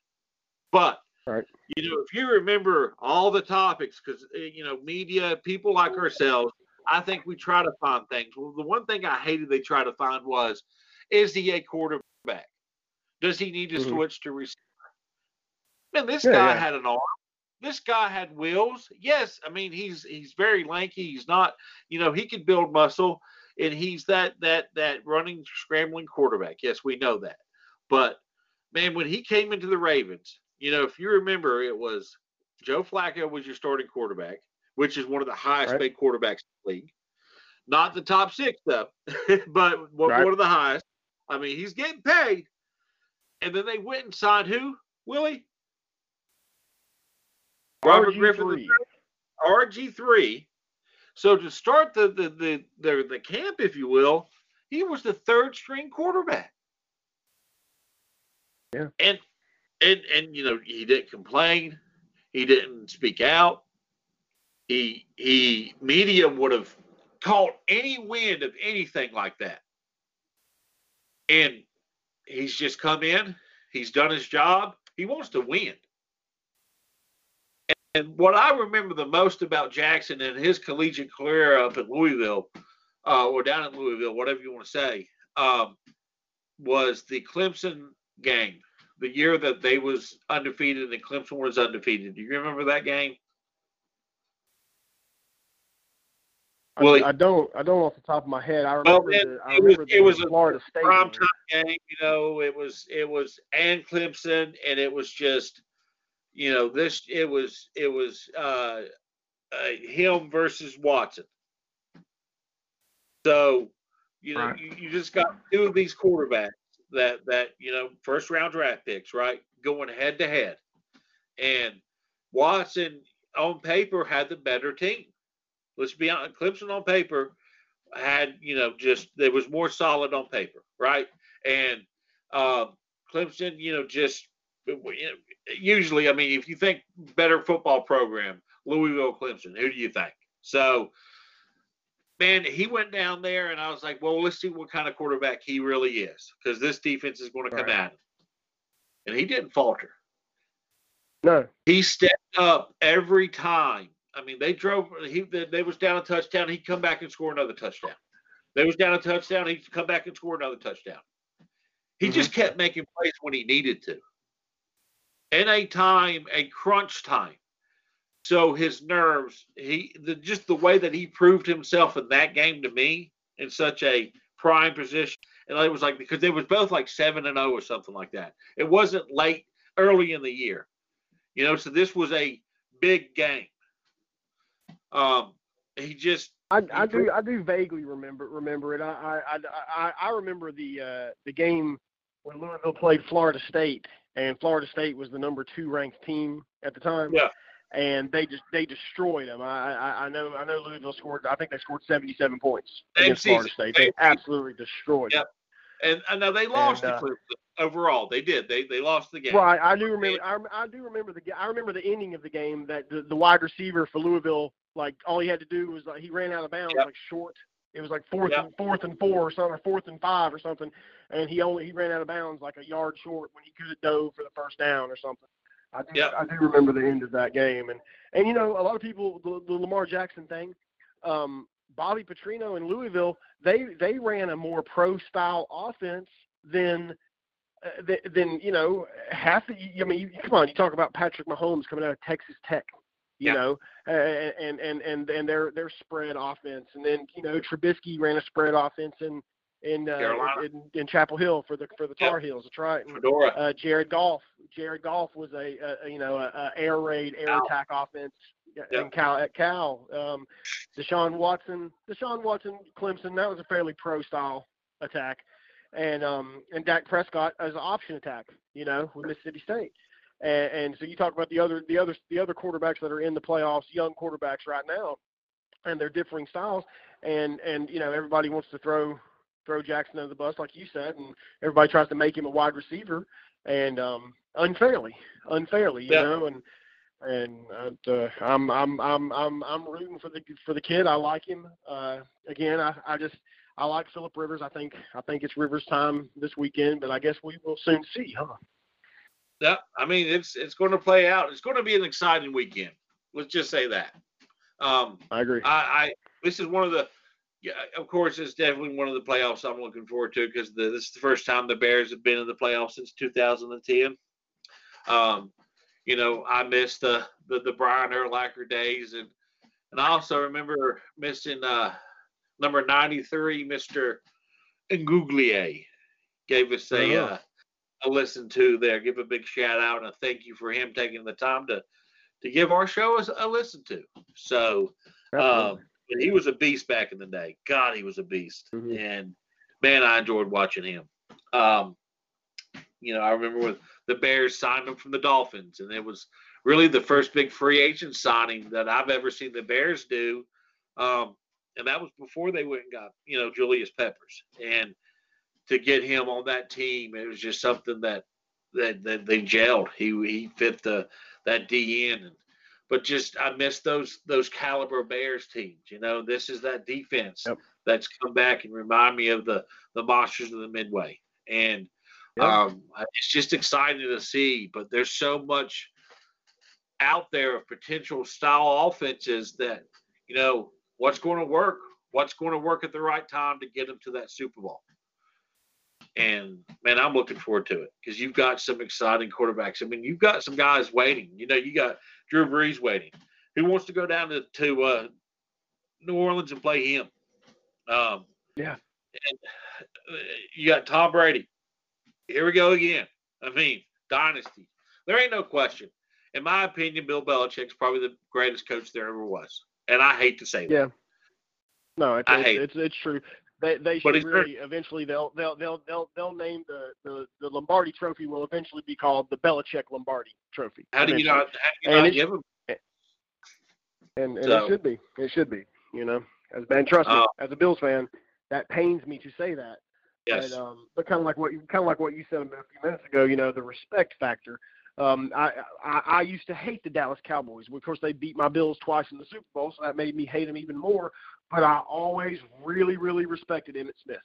But Right. you know, if you remember all the topics, because you know, media, people like ourselves, I think we try to find things. Well, the one thing I hated they tried to find was, is he a quarterback? Does he need to Mhm. switch to receiver? Man, this Yeah, guy yeah. had an arm. This guy had wheels. Yes, I mean he's he's very lanky. He's not, you know, he could build muscle, and he's that that that running scrambling quarterback. Yes, we know that. But man, when he came into the Ravens, you know, if you remember, it was Joe Flacco was your starting quarterback, which is one of the highest Right. paid quarterbacks in the league. Not the top six though, but one, Right. one of the highest. I mean, he's getting paid. And then they went and signed who? Willie? Robert Griffin RG3. RG3. So to start the the, the the the camp, if you will, he was the third string quarterback. Yeah. And and and you know he didn't complain. He didn't speak out. He he media would have caught any wind of anything like that. And he's just come in. He's done his job. He wants to win. And what I remember the most about Jackson and his collegiate career up at Louisville, uh, or down in Louisville, whatever you want to say, um, was the Clemson game, the year that they was undefeated and the Clemson was undefeated. Do you remember that game? I, I don't I don't off the top of my head. I Well, remember it- the I it was- it was a Florida State Prime time game, you know, it was it was and Clemson, and it was just, you know, this it was it was uh, uh him versus Watson. So, you know, Right. you, you just got two of these quarterbacks that that you know first round draft picks, right, going head to head, and Watson on paper had the better team. Let's be honest, Clemson on paper had you know just there was more solid on paper, right? And um, Clemson, you know, just usually, I mean, if you think better football program, Louisville, Clemson, who do you think? So, man, he went down there, and I was like, well, let's see what kind of quarterback he really is, because this defense is going to come Right. at him. And he didn't falter. No. He stepped up every time. I mean, they drove. He they, they was down a touchdown. He'd come back and score another touchdown. They was down a touchdown. He'd come back and score another touchdown. He Mhm. just kept making plays when he needed to. In a time, a crunch time. So his nerves, he the just the way that he proved himself in that game to me in such a prime position, and it was like because they was both like seven and zero or something like that. It wasn't late, early in the year, you know. So this was a big game. Um, he just I, I do I do vaguely remember remember it. I I I, I remember the uh, the game when Louisville played Florida State, and Florida State was the number two ranked team at the time. Yeah. And they just they destroyed them. I, I I know I know Louisville scored. I think they scored seventy seven points Same against Florida season. State. Same They absolutely destroyed Yep. them. and, and now they lost And, uh, Clemson overall. They did. They they lost the game. Well, I, do remember. I, I do remember the. I remember the ending of the game that the, the wide receiver for Louisville, like all he had to do was like he ran out of bounds Yep. like short. It was like fourth Yep. and fourth and four or something, or fourth and five or something, and he only he ran out of bounds like a yard short when he could have dove for the first down or something. I do, Yep. I do remember the end of that game, and and you know a lot of people the, the Lamar Jackson thing. Um, Bobby Petrino in Louisville, they they ran a more pro style offense than uh, th- then you know half the I mean you, come on you talk about Patrick Mahomes coming out of Texas Tech you Yeah. know and and and and their their spread offense and then you know Trubisky ran a spread offense in in uh, in, in Chapel Hill for the for the Yep. Tar Heels that's right and, Fedora. uh, Jared Goff Jared Goff was a, a you know a, a air raid air Cal. attack offense Yep. and Cal at Cal um, Deshaun Watson Deshaun Watson Clemson that was a fairly pro style attack and um and Dak Prescott as an option attack, you know, with Mississippi State. And, and so you talk about the other the other the other quarterbacks that are in the playoffs, young quarterbacks right now, and their differing styles. And and you know everybody wants to throw throw Jackson under the bus, like you said, and everybody tries to make him a wide receiver, and um unfairly, unfairly, you Yeah. know, and and uh, I'm I'm I'm I'm I'm rooting for the for the kid. I like him. Uh, again, I I just I like Philip Rivers. I think I think it's Rivers time this weekend, but I guess we will soon see, huh? Yeah, I mean it's it's going to play out. It's going to be an exciting weekend. Let's just say that. Um, I agree. I, I this is one of the yeah, of course it's definitely one of the playoffs I'm looking forward to because this is the first time the Bears have been in the playoffs since 2010. Um, you know, I missed the the, the Brian Urlacher days and and I also remember missing uh number 93, Mr. Ogunleye. Gave us a Oh. uh, a listen to there. Give a big shout out and a thank you for him taking the time to to give our show a, a listen to. So um, he was a beast back in the day. God, he was a beast. Mhm. And man, I enjoyed watching him. Um, you know, I remember when the Bears signed him from the Dolphins, and it was really the first big free agent signing that I've ever seen the Bears do. Um, and that was before they went and got, you know, Julius Peppers. And to get him on that team, it was just something that that, that they gelled. He he fit the that DN and but just I miss those those caliber Bears teams. You know, this is that defense Yep. that's come back and remind me of the the monsters of the Midway. And Yep. um, it's just exciting to see. But there's so much out there of potential style offenses that you know what's going to work. What's going to work at the right time to get them to that Super Bowl. And man, I'm looking forward to it because you've got some exciting quarterbacks. I mean, you've got some guys waiting. You know, you got Drew Brees waiting. Who wants to go down to, to uh, New Orleans and play him? Um, Yeah. And uh, you got Tom Brady. Here we go again. I mean, dynasty. There ain't no question. In my opinion, Bill Belichick's probably the greatest coach there ever was. And I hate to say that. Yeah. No, it's I it's, hate it's it's true. They they should really eventually they'll they'll they'll they'll they'll name the, the the Lombardi Trophy will eventually be called the Belichick Lombardi Trophy. How do you not, how do you And not give him? And, and So- it should be. It should be. You know, as man, trust me, Uh, as a Bills fan, that pains me to say that. Yes. But, um, but kind of like what you kind of like what you said a few minutes ago. You know, the respect factor. Um, I, I I used to hate the Dallas Cowboys. Of course, they beat my Bills twice in the Super Bowl, so that made me hate them even more. But I always really, really respected Emmitt Smith.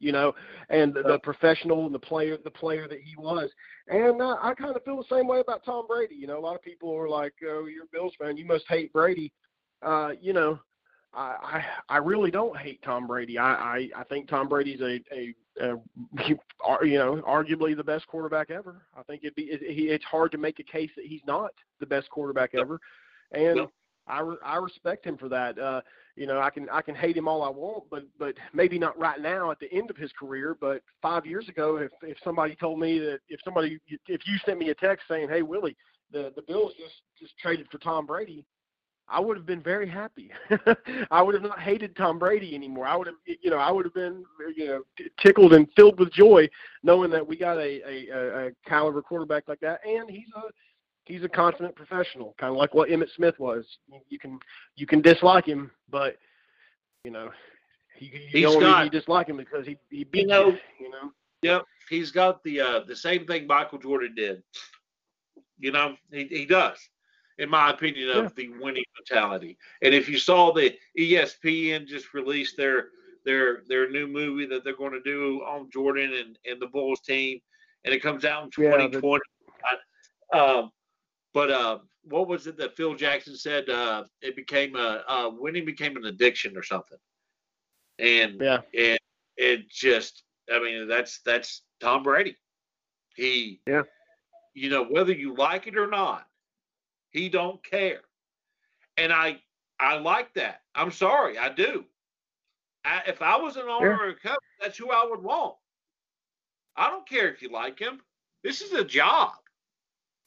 You know, and the, the professional and the player, the player that he was. And uh, I kind of feel the same way about Tom Brady. You know, a lot of people are like, "Oh, you're a Bills fan. You must hate Brady." Uh, you know, I, I I really don't hate Tom Brady. I I, I think Tom Brady's a, a a you know arguably the best quarterback ever. I think it'd be it, he, it's hard to make a case that he's not the best quarterback ever, and. I re, I respect him for that. Uh, you know I can I can hate him all I want, but but maybe not right now at the end of his career. But five years ago, if if somebody told me that if somebody if you sent me a text saying, hey Willie, the the Bills just just traded for Tom Brady, I would have been very happy. I would have not hated Tom Brady anymore. I would have, you know, I would have been, you know, tickled and filled with joy knowing that we got a, a, a, caliber quarterback like that, and he's a he's a consummate professional, kind of like what Emmitt Smith was. You- You can you can dislike him, but you know, you, you He's don't got- really dislike him because he he beat you. know, You know, Yep, he's got the uh, the same thing Michael Jordan did. You know, he, he does, in my opinion, of the winning mentality. And if you saw the ESPN just released their their their new movie that they're going to do on Jordan and, and the Bulls team, and it comes out in Yeah, the- 2020. I- um, but uh, what was it that Phil Jackson said? Uh, it became a uh, winning became an addiction or something. And yeah, and it just i mean that's that's tom brady he Yeah. you know whether you like it or not he don't care. And i i like that. I'm sorry i do. I, if i was an owner Yeah. of a company that's who i would want. I don't care if you like him. This is a job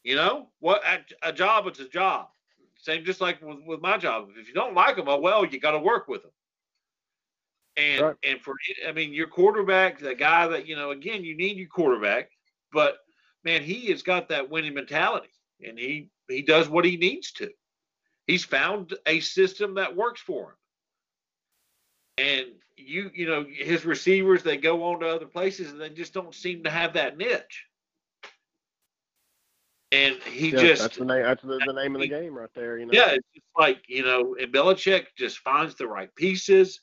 you know? What a, a job is a job. Same just like with, with my job. If you don't like them oh well you got to work with them and Right. and for I mean your quarterback, the guy that you know, again, you need your quarterback, but man, he has got that winning mentality, and he he does what he needs to. He's found a system that works for him, and you you know his receivers they go on to other places and they just don't seem to have that niche. And he yeah just that's the name. That's the, the name of the game right there. You know. yeah, it's just like you know, and Belichick just finds the right pieces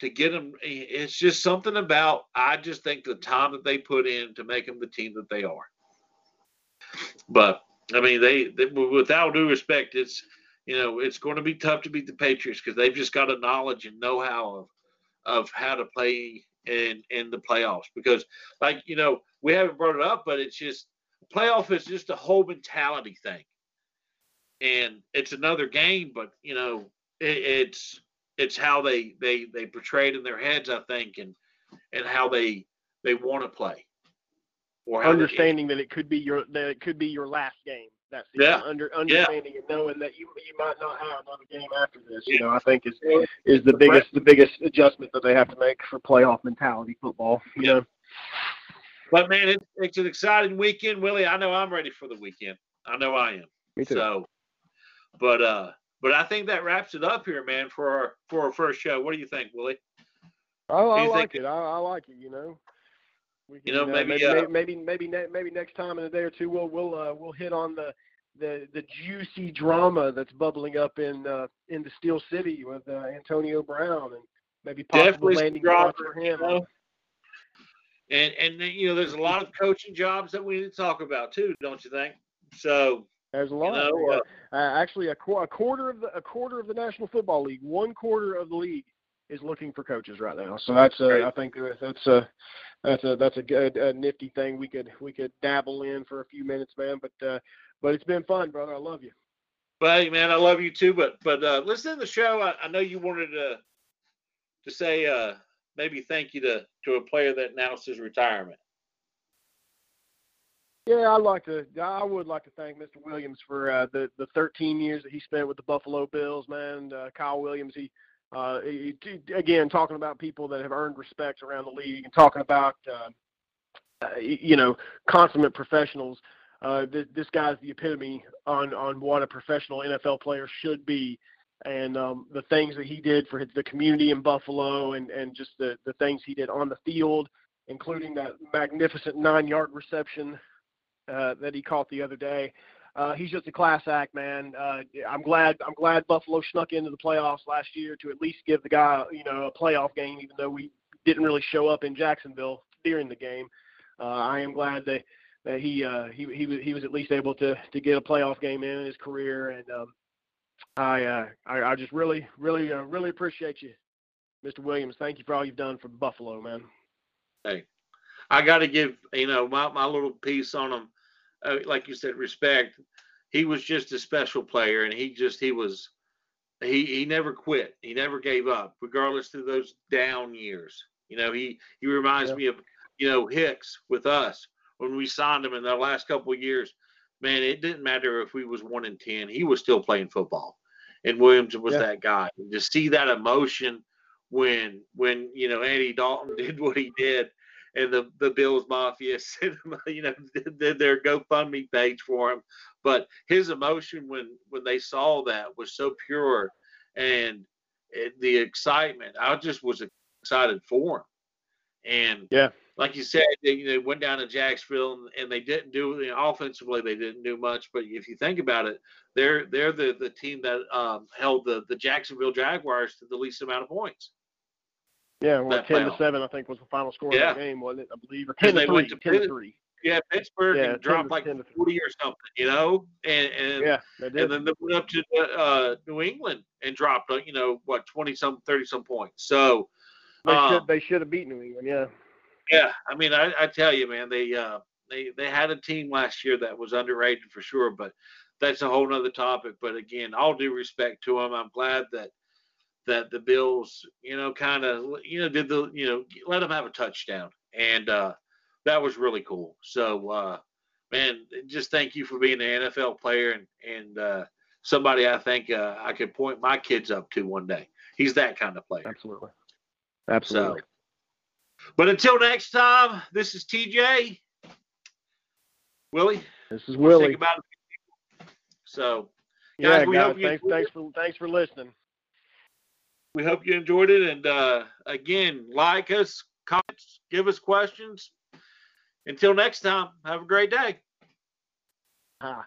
to get them. It's just something about. I just think the time that they put in to make them the team that they are. But I mean, they, they without due respect, it's you know, it's going to be tough to beat the Patriots because they've just got a knowledge and know-how of of how to play in in the playoffs. Because like you know, we haven't brought it up, but it's just playoff is just a whole mentality thing and it's another game, but you know, it, it's it's how they they they portray it in their heads, I think, and and how they they want to play, they- understanding that it could be your that it could be your last game. That's Yeah. under understanding and knowing that you you might not have another game after this. You Yeah. know, I think is is the biggest the biggest adjustment that they have to make for playoff mentality football. You Yeah. know, But man, it, it's an exciting weekend, Willie. I know I'm ready for the weekend. I know I am. me too. So, but uh, but I think that wraps it up here, man, for our for our first show. What do you think, Willie? Oh, I like think- it. I, I like it. You know. We You know, uh, maybe, maybe, uh, maybe maybe ne- maybe next time in a day or two we'll we'll uh, we'll hit on the the the juicy drama that's bubbling up in uh, in the Steel City with uh, Antonio Brown and maybe possible landing spots for you him. know? And and then, you know, there's a lot of coaching jobs that we need to talk about too, don't you think? So There's a lot. know, We got, uh, actually, a, qu- a quarter of the a quarter of the National Football League, one quarter of the league is looking for coaches right now. So that's uh, I think that's a that's a that's a good a nifty thing we could we could dabble in for a few minutes, man. But uh, but it's been fun, brother. I love you. But hey, man, I love you too. But but uh, listen to the show. I, I know you wanted to to say uh, maybe thank you to to a player that announced his retirement. Yeah, I'd like to. I would like to thank Mr. Williams for uh, the the 13 years that he spent with the Buffalo Bills. Man, uh, Kyle Williams. He, uh, again talking about people that have earned respect around the league and talking about uh, uh, you know consummate professionals. Uh, this, this guy's the epitome on on what a professional NFL player should be. and um, the things that he did for the community in Buffalo, and and just the the things he did on the field, including that magnificent nine-yard reception uh, that he caught the other day. Uh, he's just a class act, man. Uh, I'm glad. I'm glad Buffalo snuck into the playoffs last year to at least give the guy, you know, a playoff game, even though we didn't really show up in Jacksonville during the game. Uh, I am glad that that he uh, he he was he was at least able to to get a playoff game in his career, and um, I, uh, I I just really really uh, really appreciate you, Mr. Williams. Thank you for all you've done for Buffalo, man. Hey, I got to give you know my my little piece on him. Uh, like you said, respect. He was just a special player, and he just he was he he never quit. He never gave up, regardless of those down years. You know, he he reminds Yeah. me of you know Hicks with us when we signed him in the last couple of years. Man, it didn't matter if we was one in ten. He was still playing football, and Williams was Yeah. that guy. And to see that emotion when when you know Andy Dalton did what he did, and the the Bills Mafia sent him, you know, did, did their GoFundMe page for him. But his emotion when when they saw that was so pure, and it, the excitement. I just was excited for him, and Yeah. like you said, they, they went down to Jacksonville and, and they didn't do you know, offensively. They didn't do much, but if you think about it, they're they're the the team that um, held the the Jacksonville Jaguars to the least amount of points. Yeah, well, ten to seven, I think was the final score Yeah. of the game, wasn't it? I believe, or And ten to they three. went to Ten to three. Yeah, Pittsburgh Yeah, dropped like 40 or something, you know, and and Yeah, they did. and then they went up to uh, New England and dropped, uh, you know, what 20 some 30 some points. So they um, should they should have beat New England. Yeah. Yeah, I mean, I, I tell you, man, they uh, they they had a team last year that was underrated for sure, but that's a whole nother topic. But again, all due respect to them, I'm glad that that the Bills, you know, kind of, you know, did the, you know, let them have a touchdown, and uh, that was really cool. So, uh, man, just thank you for being an NFL player and and uh, somebody I think uh, I could point my kids up to one day. He's that kind of player. Absolutely. Absolutely. But until next time, this is TJ. Willie, this is Willie. So Yeah, Guys, we guys, hope you thanks, thanks for thanks for listening. We hope you enjoyed it. And uh, again, like us, comments, give us questions. Until next time, have a great day. Ah.